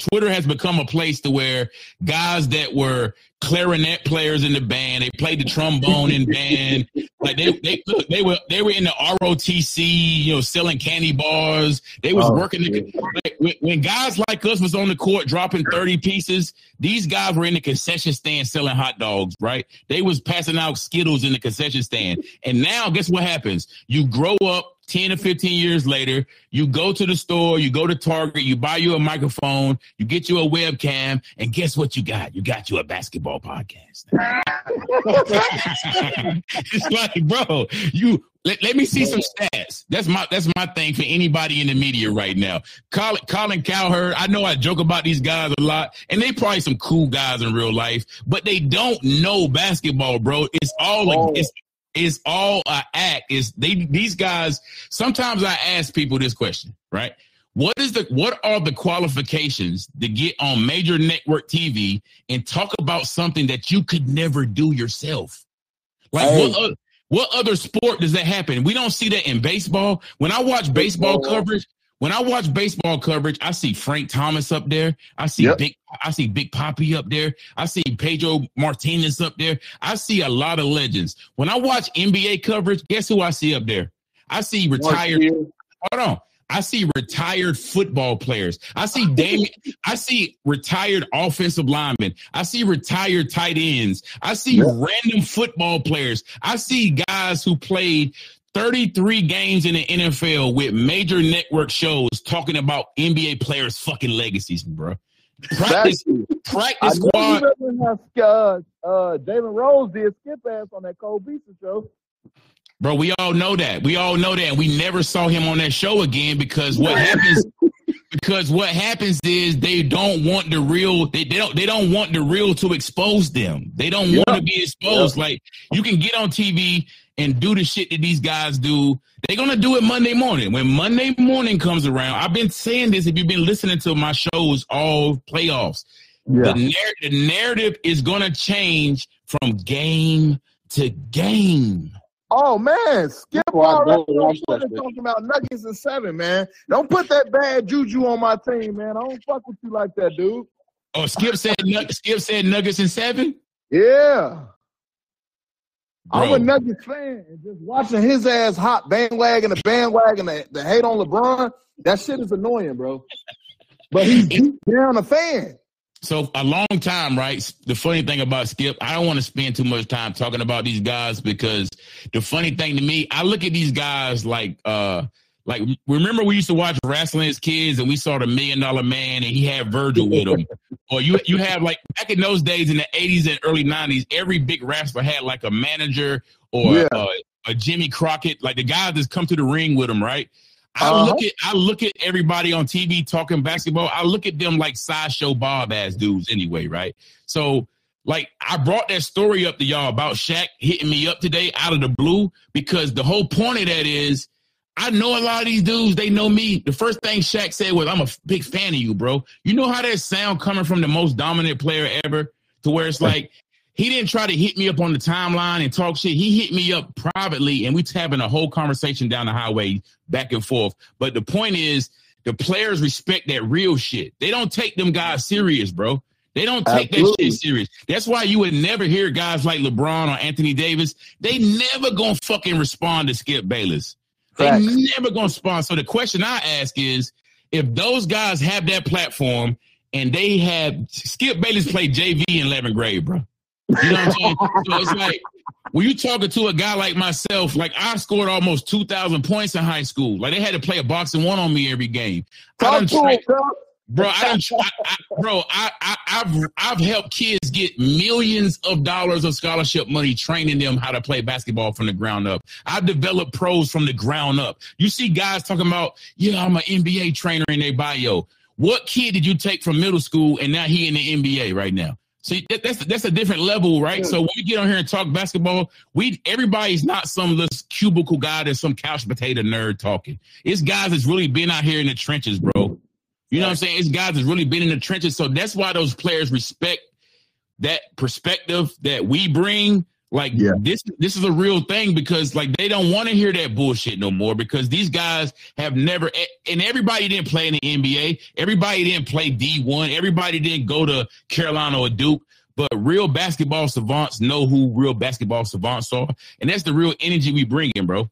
Twitter has become a place to where guys that were clarinet players in the band, they played the trombone in band, like they they look, they were they were in the ROTC, you know, selling candy bars. They was Oh, working the like, when, when guys like us was on the court dropping 30 pieces, these guys were in the concession stand selling hot dogs, right? They was passing out Skittles in the concession stand. And now guess what happens? You grow up 10 or 15 years later, you go to the store, you go to Target, you buy you a microphone, you get you a webcam, and guess what you got? You got you a basketball podcast. it's like, bro, you let, let me see some stats. That's my that's my thing for anybody in the media right now. Colin, Colin Cowherd, I know I joke about these guys a lot, and they probably some cool guys in real life, but they don't know basketball, bro. It's all oh. like it's it's all a act. Is they these guys? Sometimes I ask people this question, right? What is the what are the qualifications to get on major network TV and talk about something that you could never do yourself? Like what what other sport does that happen? We don't see that in baseball. When I watch baseball coverage, when I watch baseball coverage, I see Frank Thomas up there. I see Yep. Big I see Big Papi up there. I see Pedro Martinez up there. I see a lot of legends. When I watch NBA coverage, guess who I see up there? I see retired hold on. I see retired football players. I see Damien. I see retired offensive linemen. I see retired tight ends. I see random football players. I see guys who played 33 games in the NFL with major network shows talking about NBA players' fucking legacies, bro. Practice, practice squad. you doesn't have uh, uh, Jalen Rose did skip ass on that Cole Beeson show. Bro, we all know that. We all know that. And we never saw him on that show again because what happens because what happens is they don't want the real they, they don't they don't want the real to expose them. They don't want to be exposed. Like you can get on TV and do the shit that these guys do. They're gonna do it Monday morning. When Monday morning comes around, I've been saying this if you've been listening to my shows all playoffs. The, narr- the narrative is gonna change from game to game. Oh man, Skip Well, already don't watch on that Twitter talking about Nuggets and seven, man. Don't put that bad juju on my team, man. I don't fuck with you like that, dude. Oh, Skip said Skip said Nuggets and seven. Yeah. I'm a Nuggets fan just watching his ass hot bandwagon, the bandwagon, the, the hate on LeBron. That shit is annoying, bro. But he's deep down a fan. So a long time, right? The funny thing about Skip, I don't want to spend too much time talking about these guys because the funny thing to me, I look at these guys like uh like remember we used to watch wrestling as kids and we saw the million dollar man and he had Virgil with him. or you you have like back in those days in the 80s and early 90s, every big wrestler had like a manager or Yeah. uh, a Jimmy Crockett, like the guys that's come to the ring with him, right? I Uh-huh. look at I look at everybody on TV talking basketball. I look at them like sideshow Bob ass dudes anyway, right? So like I brought that story up to y'all about Shaq hitting me up today out of the blue because the whole point of that is I know a lot of these dudes, they know me. The first thing Shaq said was, I'm a big fan of you, bro. You know how that sound coming from the most dominant player ever? To where it's like, he didn't try to hit me up on the timeline and talk shit. He hit me up privately and we having a whole conversation down the highway back and forth. But the point is, the players respect that real shit. They don't take them guys serious, bro. They don't take Absolutely. that shit serious. That's why you would never hear guys like LeBron or Anthony Davis. They never gonna fucking respond to Skip Bayless. They Facts. never gonna respond. So the question I ask is, if those guys have that platform and they have Skip Bayless played JV in 11th grade, bro. You know what I'm saying? so it's like when you talking to a guy like myself, like I scored almost 2,000 points in high school. Like they had to play a boxing one on me every game. I Talk done to him, tra- bro. I don't, I, I, bro, I, I, I've, I've helped kids get millions of dollars of scholarship money training them how to play basketball from the ground up. I've developed pros from the ground up. You see guys talking about, yeah, I'm an NBA trainer in their bio. What kid did you take from middle school and now he in the NBA right now? See, that, that's that's a different level, right? So when we get on here and talk basketball, we everybody's not some little cubicle guy that's some couch potato nerd talking. It's guys that's really been out here in the trenches, bro. You know what I'm saying? It's guys that's really been in the trenches. So that's why those players respect that perspective that we bring. Like Yeah. this, this is a real thing because like they don't want to hear that bullshit no more because these guys have never and everybody didn't play in the NBA. Everybody didn't play D1. Everybody didn't go to Carolina or Duke. But real basketball savants know who real basketball savants are, and that's the real energy we bring in, bro.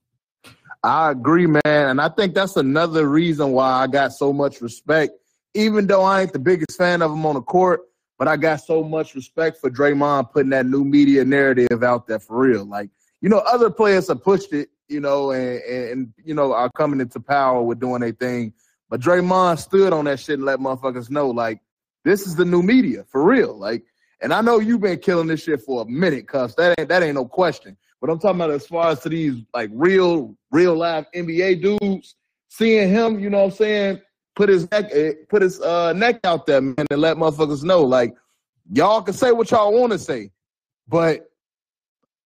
I agree, man. And I think that's another reason why I got so much respect. Even though I ain't the biggest fan of him on the court, but I got so much respect for Draymond putting that new media narrative out there for real. Like, you know, other players have pushed it, you know, and, and, you know, are coming into power with doing their thing. But Draymond stood on that shit and let motherfuckers know, like, this is the new media for real. Like, and I know you've been killing this shit for a minute, cuz that ain't that ain't no question. But I'm talking about as far as to these like real, real live NBA dudes, seeing him, you know what I'm saying, put his neck eh, put his uh neck out there, man, and let motherfuckers know. Like, y'all can say what y'all want to say, but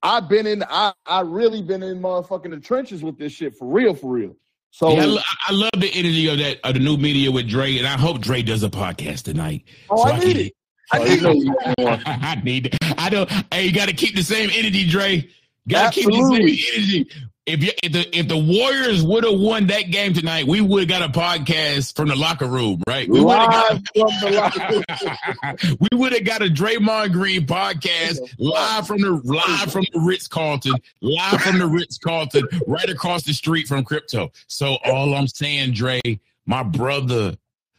I've been in I I really been in motherfucking the trenches with this shit for real, for real. So Yeah, I, lo- I love the energy of that of the new media with Dre, and I hope Dre does a podcast tonight. Oh, I need it. I Oh, need it. you want one. I need it. I don't. Hey, you got to keep the same energy, Dre. Got to keep Absolutely. same energy. If you, if the if the Warriors would have won that game tonight, we would have got a podcast from the locker room, right? We would have Live from the locker got we would have got a Draymond Green podcast live from the live from the Ritz Carlton, live from the Ritz Carlton, right across the street from Crypto. So all I'm saying, Dre, my brother,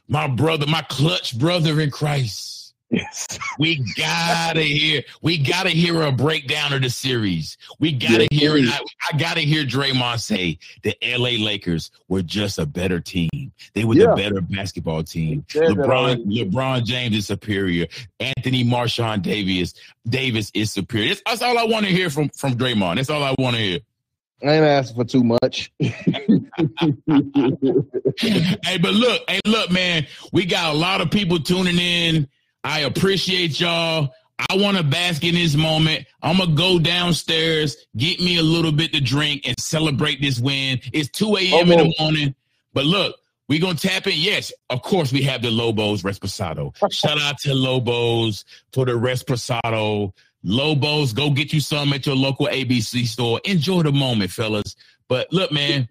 my brother, my clutch brother in Christ. Yes. We gotta hear. We gotta hear a breakdown of the series. We gotta hear it. I, I gotta hear Draymond say the L.A. Lakers were just a better team. They were Yeah. the better basketball team. LeBron. Um, LeBron James is superior. Anthony Marshawn Davis, Davis is superior. That's, that's all I want to hear from from Draymond. That's all I want to hear. I ain't asking for too much. hey, but look, hey, look, man, we got a lot of people tuning in. I appreciate y'all. I want to bask in this moment. I'm gonna go downstairs, get me a little bit to drink, and celebrate this win. It's 2 a.m. in the morning. But look, we gonna tap in. Yes, of course, we have the Lobos Resposado. Shout out to Lobos for the Resposado. Lobos, go get you some at your local ABC store. Enjoy the moment, fellas. But look, man,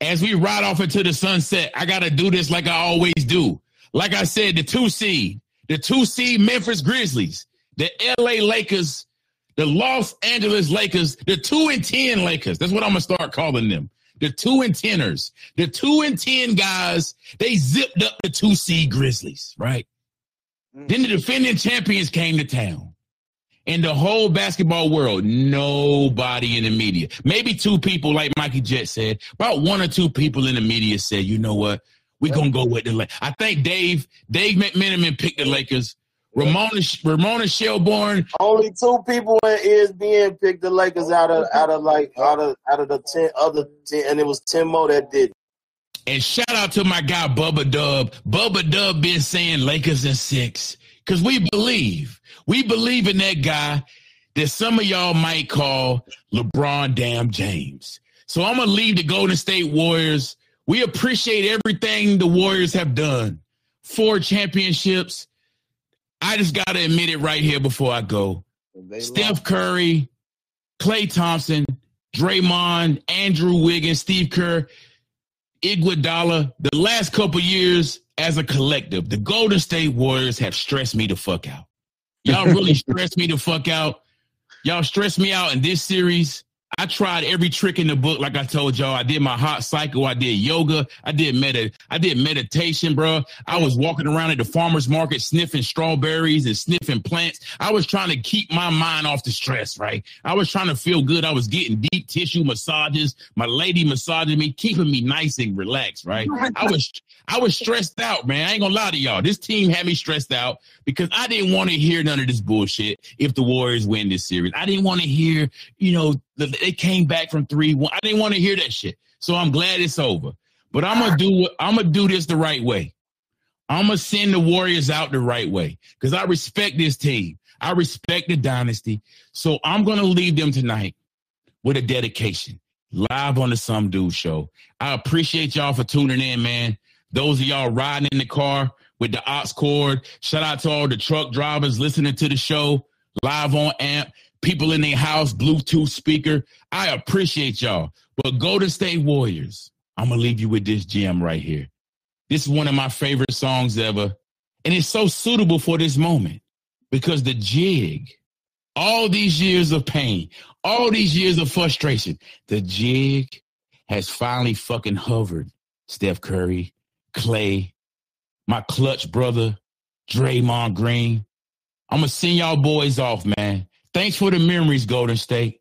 as we ride off into the sunset, I got to do this like I always do. Like I said, the two seed, the two seed Memphis Grizzlies, the LA Lakers, the Los Angeles Lakers, the two and 10 Lakers. That's what I'm going to start calling them. The two and teners, the two and 10 guys, they zipped up the two seed Grizzlies, right? Mm. Then the defending champions came to town. In the whole basketball world, nobody in the media, maybe two people, like Mikey Jet said, about one or two people in the media said, you know what, we're gonna go with the Lakers. I think Dave Dave McMenamin picked the Lakers. Ramona Ramona Shelburne, Only two people in ESPN picked the Lakers out of out of like out of out of the ten other ten, and it was ten more that did. and shout out to my guy Bubba Dub. Bubba Dub been saying Lakers in six because we believe we believe in that guy that some of y'all might call LeBron Damn James. So I'm gonna leave the Golden State Warriors. We appreciate everything the Warriors have done. Four championships. I just gotta admit it right here before I go. Steph. Curry, Klay Thompson, Draymond, Andrew Wiggins, Steve Kerr, Iguodala. The last couple years as a collective, the Golden State Warriors have stressed me the fuck out. Y'all really stressed me the fuck out. Y'all stressed me out in this series. I tried every trick in the book, like I told y'all. I did my hot cycle. I did yoga. I did med. I did meditation, bro. I was walking around at the farmers market sniffing strawberries and sniffing plants. I was trying to keep my mind off the stress, right? I was trying to feel good. I was getting deep tissue massages. My lady massaging me, keeping me nice and relaxed, right? I was I was stressed out, man. I ain't gonna lie to y'all. This team had me stressed out because I didn't want to hear none of this bullshit if the Warriors win this series. I didn't want to hear, you know, they came back from 3 1. I didn't want to hear that shit. So I'm glad it's over. But I'm gonna do I'm gonna do this the right way. I'm gonna send the Warriors out the right way because I respect this team. I respect the dynasty. So I'm gonna leave them tonight with a dedication live on the Some Dude Show. I appreciate y'all for tuning in, man. Those of y'all riding in the car with the aux cord. Shout out to all the truck drivers listening to the show live on amp. People in their house, Bluetooth speaker. I appreciate y'all. But Golden State Warriors, I'm gonna leave you with this gem right here. This is one of my favorite songs ever. And it's so suitable for this moment because the jig, all these years of pain, all these years of frustration, the jig has finally fucking hovered. Steph Curry, Klay, my clutch brother, Draymond Green. I'm gonna send y'all boys off, man. Thanks for the memories, Golden State.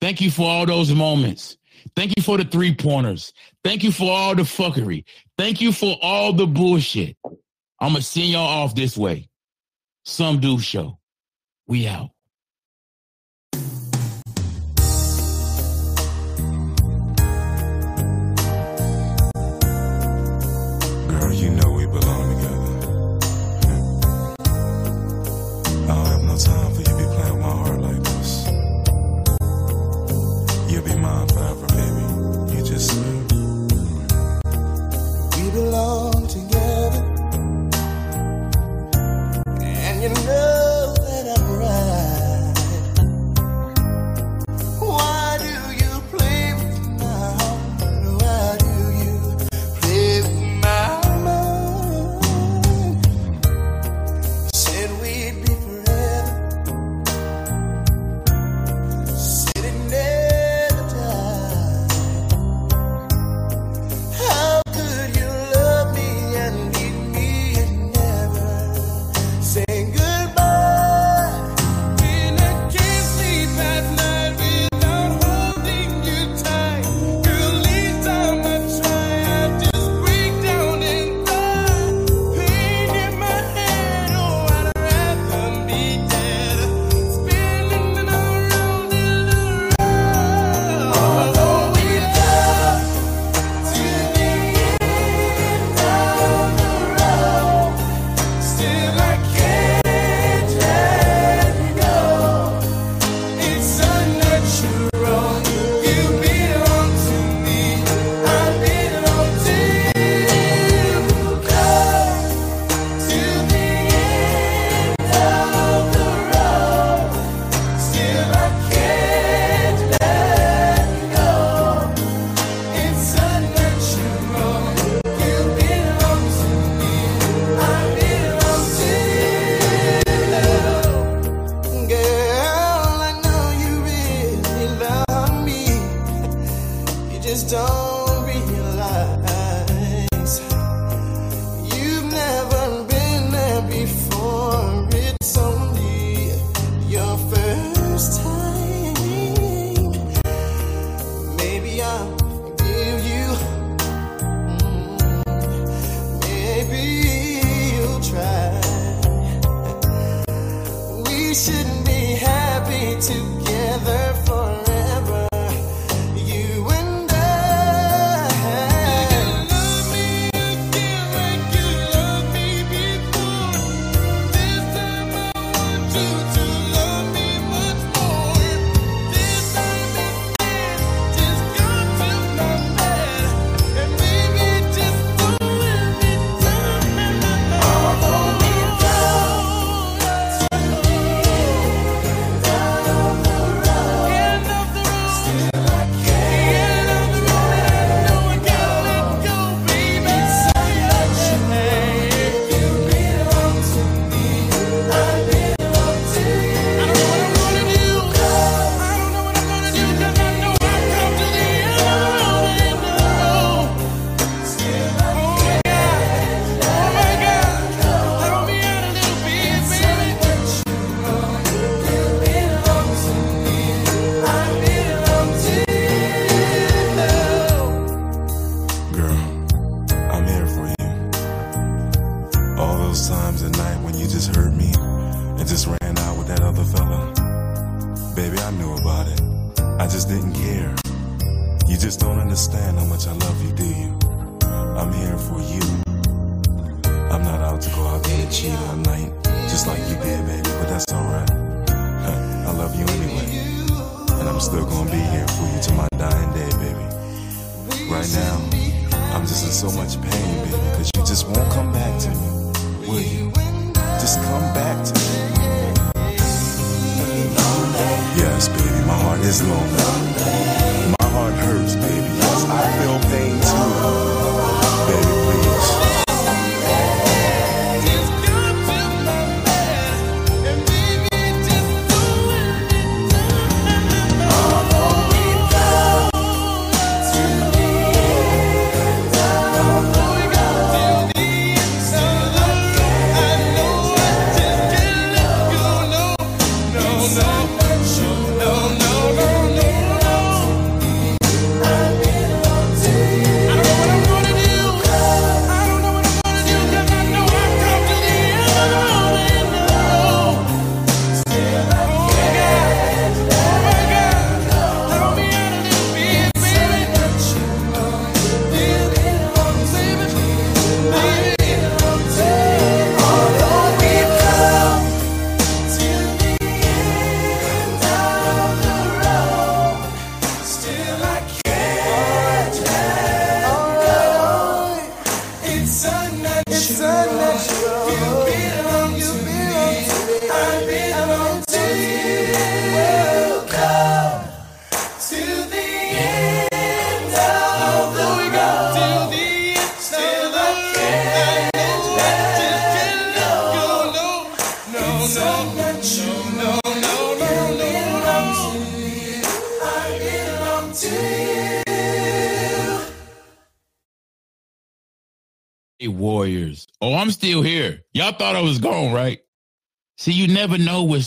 Thank you for all those moments. Thank you for the three pointers. Thank you for all the fuckery. Thank you for all the bullshit. I'm gonna send y'all off this way. Some Dude show. We out.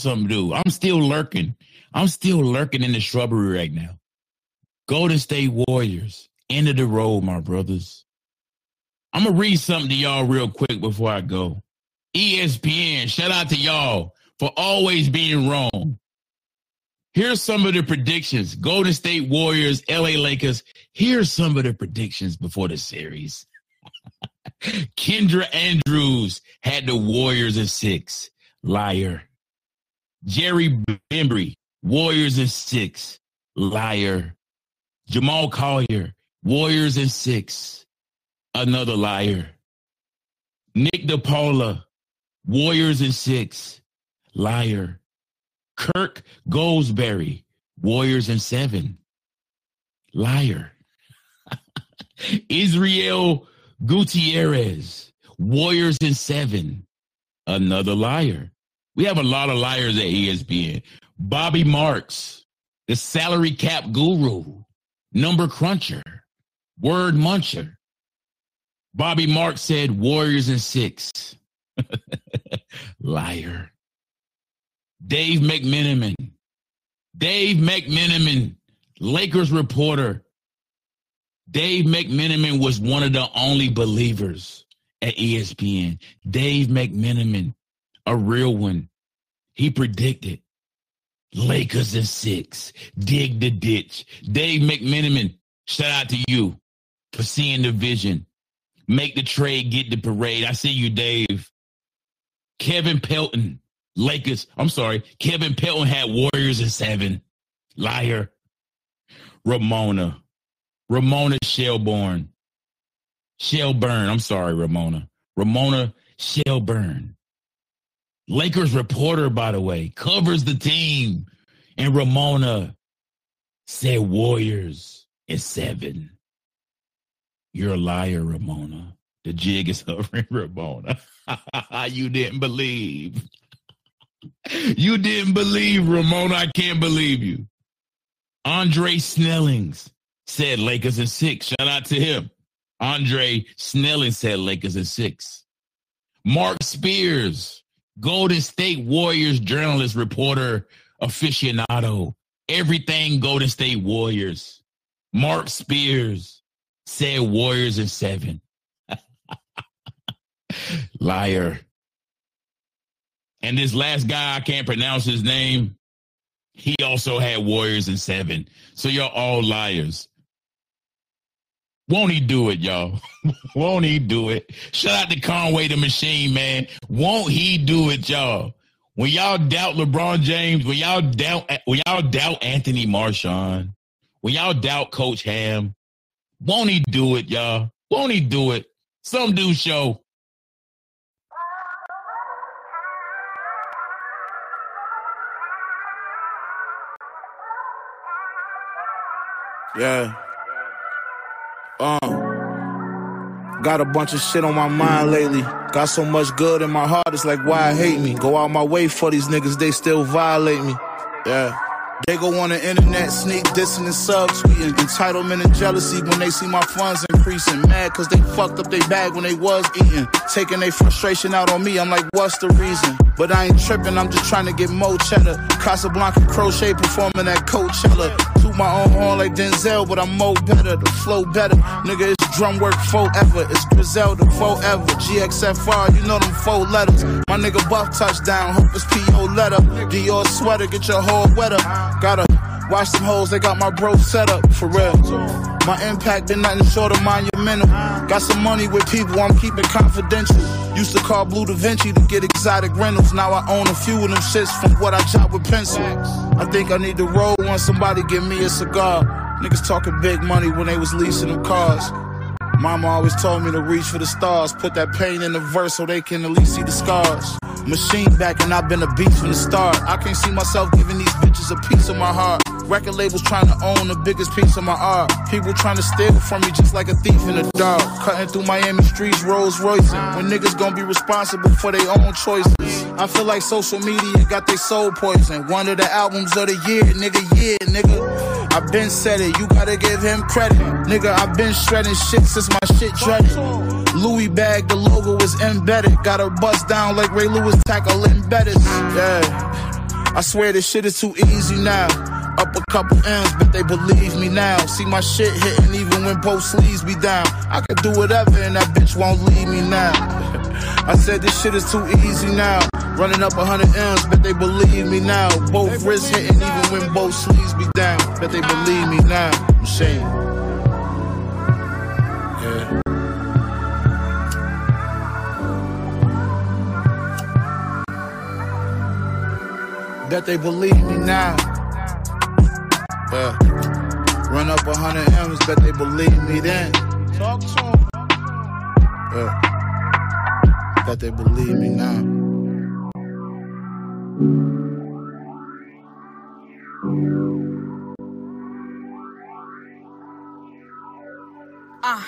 Something do. I'm still lurking. I'm still lurking in the shrubbery right now. Golden State Warriors. End of the road, my brothers. I'm gonna read something to y'all real quick before I go. ESPN, shout out to y'all for always being wrong. Here's some of the predictions. Golden State Warriors, LA Lakers. Here's some of the predictions before the series. Kendra Andrews had the Warriors in six. Liar. Jerry Bembry, Warriors in six. Liar. Jamal Collier, Warriors in six. Another liar. Nick DePaula, Warriors in six. Liar. Kirk Goldsberry, Warriors in seven. Liar. Israel Gutierrez, Warriors in seven. Another liar. We have a lot of liars at ESPN. Bobby Marks, the salary cap guru, number cruncher, word muncher. Bobby Marks said Warriors in six. liar. Dave McMenamin. Dave McMenamin, Lakers reporter. Dave McMenamin was one of the only believers at ESPN. Dave McMenamin, a real one. He predicted Lakers in six. Dig the ditch. Dave McMenamin, shout out to you for seeing the vision. Make the trade, get the parade. I see you, Dave. Kevin Pelton, Lakers. I'm sorry. Kevin Pelton had Warriors in seven. Liar. Ramona. Ramona Shelburne. Shelburne. I'm sorry, Ramona. Ramona Shelburne. Lakers reporter, by the way, covers the team. And Ramona said Warriors in seven. You're a liar, Ramona. The jig is hovering, Ramona. you didn't believe. You didn't believe, Ramona. I can't believe you. Andre Snellings said Lakers in six. Shout out to him. Andre Snelling said Lakers in six. Marc Spears, Golden State Warriors journalist, reporter, aficionado. Everything Golden State Warriors. Marc Spears said Warriors in seven. Liar. And this last guy, I can't pronounce his name. He also had Warriors in seven. So you're all liars. Won't he do it, y'all? Won't he do it? Shout out to Conway the Machine, man. Won't he do it, y'all? When y'all doubt LeBron James, when y'all doubt when y'all doubt Anthony Marshawn, when y'all doubt Coach Ham, won't he do it, y'all? Won't he do it? Some Dude show. Yeah. Uh. Got a bunch of shit on my mind lately. Got so much good in my heart, it's like why I hate me. Go out my way for these niggas, they still violate me. Yeah. They go on the internet, sneak dissing and subtweeting. Entitlement and jealousy when they see my funds increasing. Mad cause they fucked up their bag when they was eating. Taking their frustration out on me, I'm like, what's the reason? But I ain't tripping, I'm just trying to get more cheddar. Casablanca crochet performing at Coachella. Toot my own horn like Denzel, but I'm more better. The flow better. Nigga, it's Drumwork forever. It's Griselda forever. GXFR, you know them four letters. My nigga Buff touchdown, hope it's PO letter. Dior sweater, get your whole weather. Gotta watch them hoes, they got my bro set up for real. My impact been nothing short of monumental. Got some money with people I'm keeping confidential. Used to call Blue Da Vinci to get exotic rentals. Now I own a few of them shits from what I chop with pencil. I think I need to roll when somebody give me a cigar. Niggas talking big money when they was leasing them cars. Mama always told me to reach for the stars, put that pain in the verse so they can at least see the scars. Machine back and I've been a beast from the start. I can't see myself giving these bitches a piece of my heart. Record labels trying to own the biggest piece of my art. People trying to steal from me just like a thief in the dark. Cutting through Miami streets, Rolls Royce. When niggas gonna be responsible for their own choices. I feel like social media got their soul poison. One of the albums of the year, nigga, yeah, nigga. I've been said it, you gotta give him credit. Nigga, I've been shredding shit since my shit dreaded. Louis bag, the logo is embedded. Got her bust down like Ray Lewis tackling Bettis. Yeah. I swear this shit is too easy now. Up a couple M's, but they believe me now. See my shit hitting even when both sleeves be down. I could do whatever and that bitch won't leave me now. I said this shit is too easy now. Running up a hundred M's, bet they believe me now. Both wrists hitting even when both sleeves be down. Bet they believe me now. Machine. Yeah. Bet they believe me now. Yeah. Run up a hundred M's, bet they believe me then. Talk to 'em. Yeah. Bet they believe me now. Uh,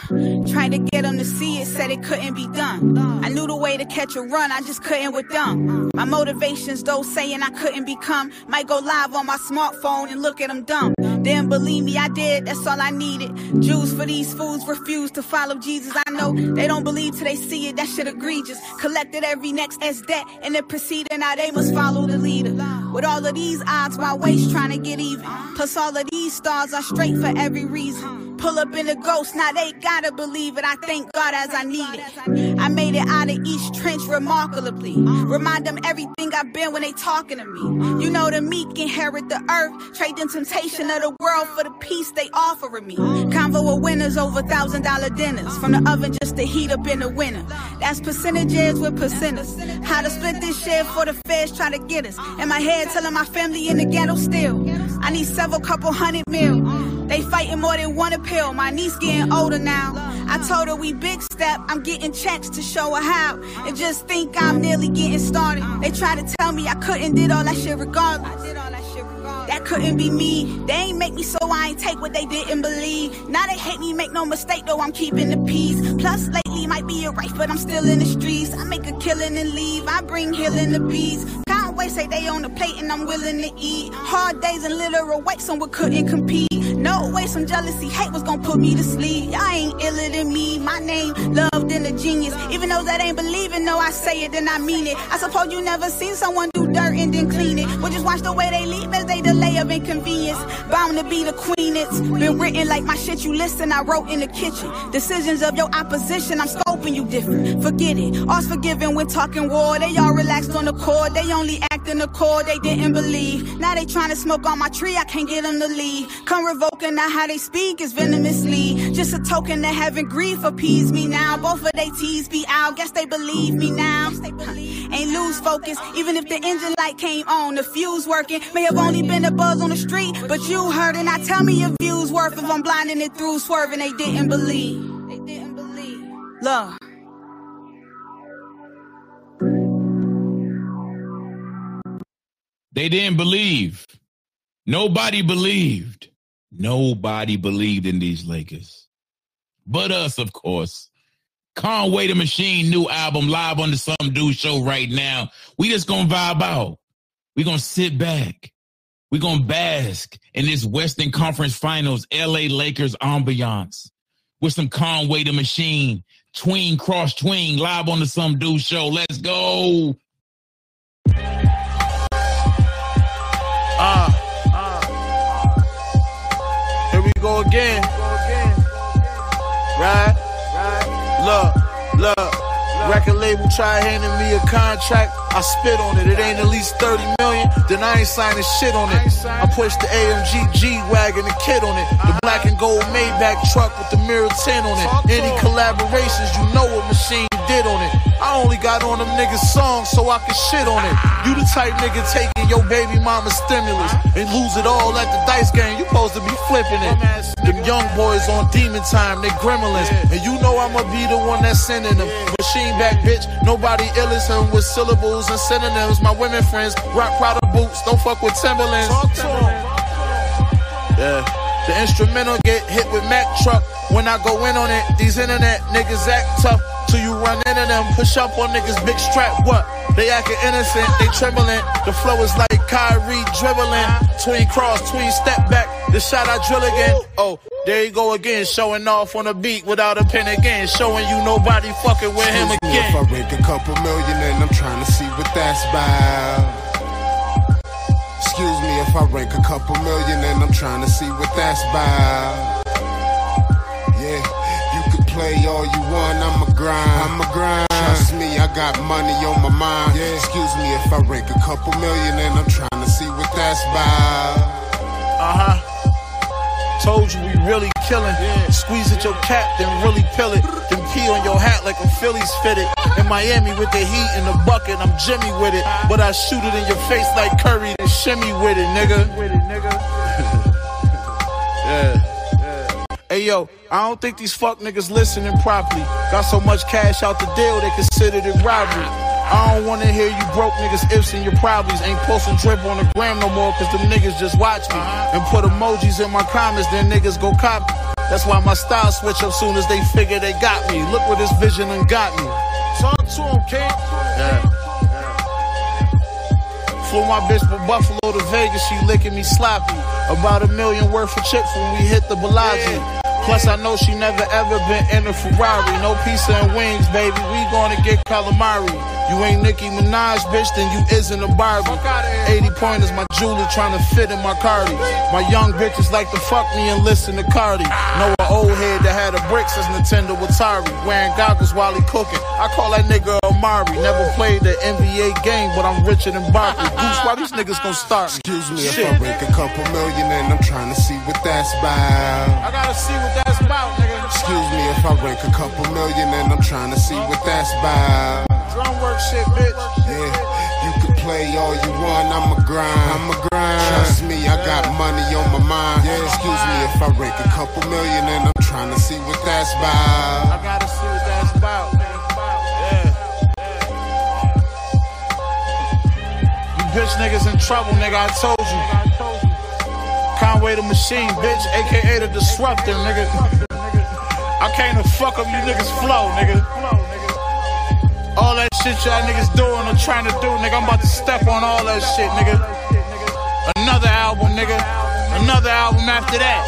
tried to get them to see it, said it couldn't be done. I knew the way to catch a run, I just couldn't with them. My motivations, though, saying I couldn't become. Might go live on my smartphone and look at them dumb. Didn't believe me, I did, that's all I needed. Jews for these fools refuse to follow Jesus. I know they don't believe till they see it, that shit egregious. Collected every next S debt and then proceeded, now they must follow the leader. With all of these odds, my waist trying to get even. Plus, all of these stars are straight for every reason. Pull up in a ghost, now they gotta believe it. I thank God as I need it. I made it out of each trench remarkably. Remind them everything I've been when they talking to me. You know the meek inherit the earth, trade them temptation of the world for the peace they offering me. Convo of winners over thousand dollar dinners. From the oven just to heat up in the winter. That's percentages with percenters. How to split this shit for the feds try to get us. In my head telling my family in the ghetto still. I need several couple hundred mil. They fighting more than one appeal. My niece getting older now. I told her we big step. I'm getting checks to show her how. And just think I'm nearly getting started. They try to tell me I couldn't did all that shit regardless. That couldn't be me. They ain't make me so I ain't take what they didn't believe. Now they hate me, make no mistake though I'm keeping the peace. Plus lately might be a race, but I'm still in the streets. I make a killing and leave. I bring healing to beats. Conway say they on the plate and I'm willing to eat. Hard days and literal weights on what couldn't compete. No way, some jealousy, hate was gonna put me to sleep. Y'all ain't iller than me. My name, loved and a genius. Even those that ain't believing, know I say it, then I mean it. I suppose you never seen someone do dirt and then clean it. But just watch the way they leave as they delay of inconvenience. Bound to be the queen, it's been written like my shit you listen, I wrote in the kitchen. Decisions of your opposition, I'm scoping you different. Forget it, all's forgiven when talking war. They all relaxed on the cord, they only act in the core, they didn't believe. Now they trying to smoke on my tree, I can't get them to leave. Come revoking, now how they speak is venomously. Just a token that heaven. grief appease me now. Both of they tease me out, guess they believe me now. Ain't lose focus, even if the engine light came on, the fuse working. May have only been a buzz on the street, but you heard it. Now tell me your views worth if I'm blinding it through, swerving. They didn't believe. They didn't believe. Love. They didn't believe. Nobody believed. Nobody believed in these Lakers. But us, of course. Conway the Machine new album live on the Some Dude show right now. We just gonna vibe out. We gonna sit back. We gonna bask in this Western Conference Finals LA Lakers ambiance with some Conway the Machine, tween cross tween live on the Some Dude show. Let's go. Uh, go again. Right? Look, look. Record label try handing me a contract. I spit on it. It ain't at least 30 million. Then I ain't signing shit on it. I push the AMG G wagon, the kid on it. The black and gold Maybach truck with the mirror tin on it. Any collaborations, you know what machine did on it. I only got on them niggas songs so I can shit on it. You the type nigga taking your baby mama stimulus and lose it all at the dice game. You supposed to be flipping it. Them young boys on demon time, they gremlins. And you know I'ma be the one that's sending them. Machine back, bitch. Nobody ill as him with syllables and synonyms. My women friends rock Prada boots, don't fuck with Timberlands. Talk to him. Yeah. The instrumental get hit with Mac truck. When I go in on it, these internet niggas act tough. Till you run into them, push up on niggas, big strap. What? They acting innocent, they trembling. The flow is like Kyrie dribbling. Tween cross, tween step back. The shot I drill again. Oh, there you go again, showing off on the beat without a pen again. Showing you nobody fucking with him again. If I rake a couple million and I'm trying to see what that's about. Excuse me if I rank a couple million and I'm trying to see what that's about. Yeah, you can play all you want, I'm a grind. I'm a grind. Trust me, I got money on my mind. Yeah. Excuse me if I rank a couple million and I'm trying to see what that's about. Uh huh. Told you we really killing. Squeeze at your cap, then really pill it. Then pee on your hat like a Phillies fitted. In Miami with the heat in the bucket, I'm Jimmy with it. But I shoot it in your face like Curry, then shimmy with it, nigga. yeah. Hey yo, I don't think these fuck niggas listening properly. Got so much cash out the deal, they considered it robbery. I don't wanna hear you broke niggas ifs and your problems. Ain't posting drip on the gram no more, cause them niggas just watch me. Uh-huh. And put emojis in my comments, then niggas go copy. That's why my style switch up soon as they figure they got me. Look where this vision done got me. Talk to him, King. Yeah. Flew my bitch from Buffalo to Vegas, she licking me sloppy. About a million worth of chips when we hit the Bellagio. Plus, I know she never ever been in a Ferrari. No pizza and wings, baby. We gonna get calamari. You ain't Nicki Minaj, bitch, then you isn't a Barbie. 80 pointers, my jeweler trying to fit in my Cardi. My young bitches like to fuck me and listen to Cardi. Know an old head that had a brick since Nintendo Atari. Wearing goggles while he cooking. I call that nigga Amari. Never played the NBA game, but I'm richer than Barkley. Goose, why these niggas gonna start me? Excuse me if I rank a couple million and I'm trying to see what that's about. I gotta see what that's about, nigga. Excuse me if I rank a couple million and I'm trying to see what that's about. Drum work shit, bitch. Yeah, you can play all you want, I'm a grind. I'm a grind. Trust me, I got money on my mind. Yeah, excuse me if I rank a couple million and I'm trying to see what that's about. I gotta see what that's about. Yeah. You bitch niggas in trouble, nigga. I told you. Conway the machine, bitch, aka the disruptor, nigga. I came to fuck up you niggas flow, nigga. All that shit y'all niggas doing or trying to do, nigga. I'm about to step on all that shit, nigga. Another album, nigga. Another album after that.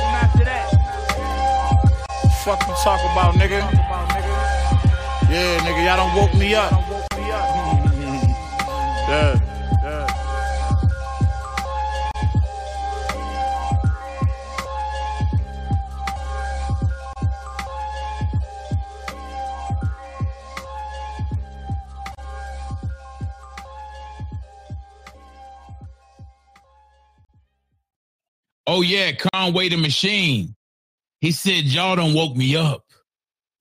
Fuck you talk about, nigga. Yeah, nigga, y'all don't woke me up. Yeah. Oh yeah, Conway the Machine. He said, "Y'all done woke me up.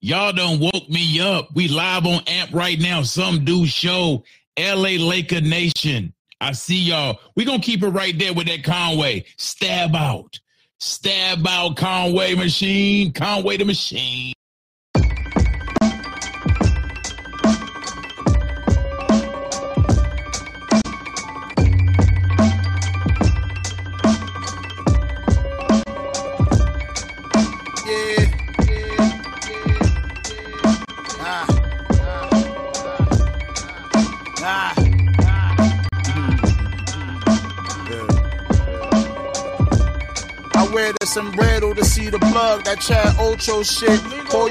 Y'all done woke me up. We live on Amp right now. Some dude show, L.A. Laker Nation. I see y'all. We gonna keep it right there with that Conway. Stab out, stab out, Conway Machine. Conway the Machine. The plug, that Chad Ocho shit.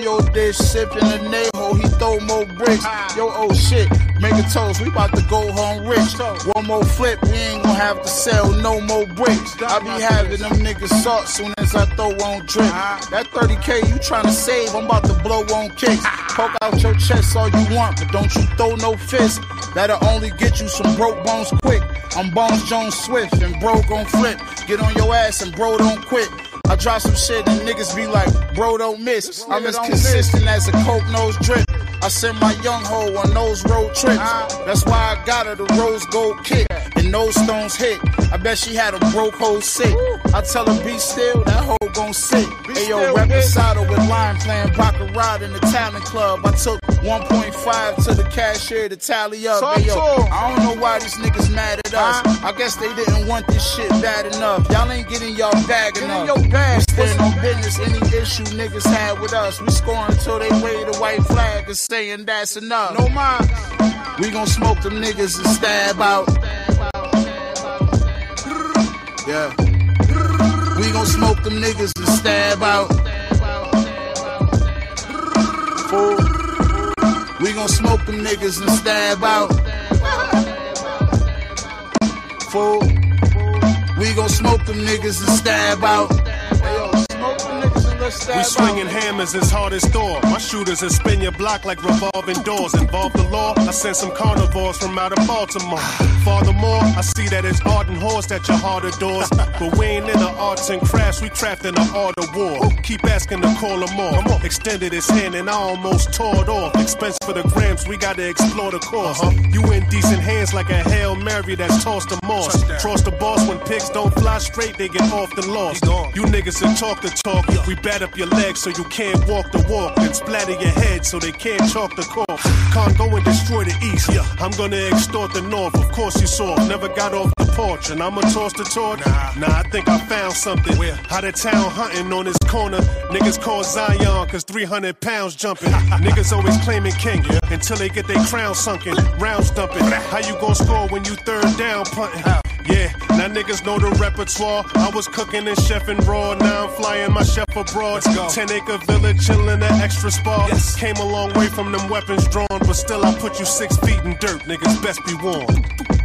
Your dish, sipping a Neho, he throw more bricks. Yo, oh shit, make a toast, we to go home rich. One more flip, we ain't gonna have to sell no more bricks. I be having them niggas salt soon as I throw on drip. That 30k you tryna save, I'm about to blow on kicks. Poke out your chest all you want, but don't you throw no fist. That'll only get you some broke bones quick. I'm Bones Jones Swift and bro gon' flip. Get on your ass and bro don't quit. I drop some shit and niggas be like, bro don't miss. I'm as consistent as a coke nose drip. I send my young hoe on those road trips. That's why I got her the rose gold kick and those stones hit. I bet she had a broke hoe sick. I tell her be still, that hoe gon' sit. Hey yo, Reposado with line playing Baccarat in the talent club. I took 1.5 to the cashier to tally up. Hey yo. I don't know why these niggas mad at us. I guess they didn't want this shit bad enough. Y'all ain't getting y'all bag enough. your bag, we stand on business. Any issue niggas had with us, we score until they wave the white flag and saying that's enough. No mind. We gon' smoke them niggas and stab out. Yeah. We gon' smoke them niggas and stab out. Fool. We gon' smoke them niggas and stab out. Fool. We gon' smoke them niggas and stab out. We swinging hammers as hard as Thor. My shooters will spin your block like revolving doors. Involve the law. I sent some carnivores from out of Baltimore. Furthermore, I see that it's art and horse that your heart adores. But we ain't in the arts and crafts. We crafting the art of war. Keep asking to call them more. Extended his hand and I almost tore it off. Expense for the grams. We gotta explore the course. You in decent hands like a hail mary that's tossed to moss. Cross the boss when pigs don't fly straight. They get off the lost. You niggas that talk the talk. We bat up your legs so you can't walk the walk. And splatter your head so they can't chalk the cork. Can't go and destroy the east. Yeah. I'm gonna extort the north. Of course you saw. Never got off the porch. And I'ma toss the torch. Nah, I think I found something. Out of town hunting on this corner. Niggas call Zion cause 300 pounds jumping. Niggas always claiming king yeah. until they get their crown sunken. Rounds dumping. How you gonna score when you third down punting? Yeah, now niggas know the repertoire. I was cooking and chefing raw. Now I'm flying my chef abroad. 10 acre villa, chilling at extra spa. Came a long way from them weapons drawn, but still I put you six feet in dirt. Niggas best be warned.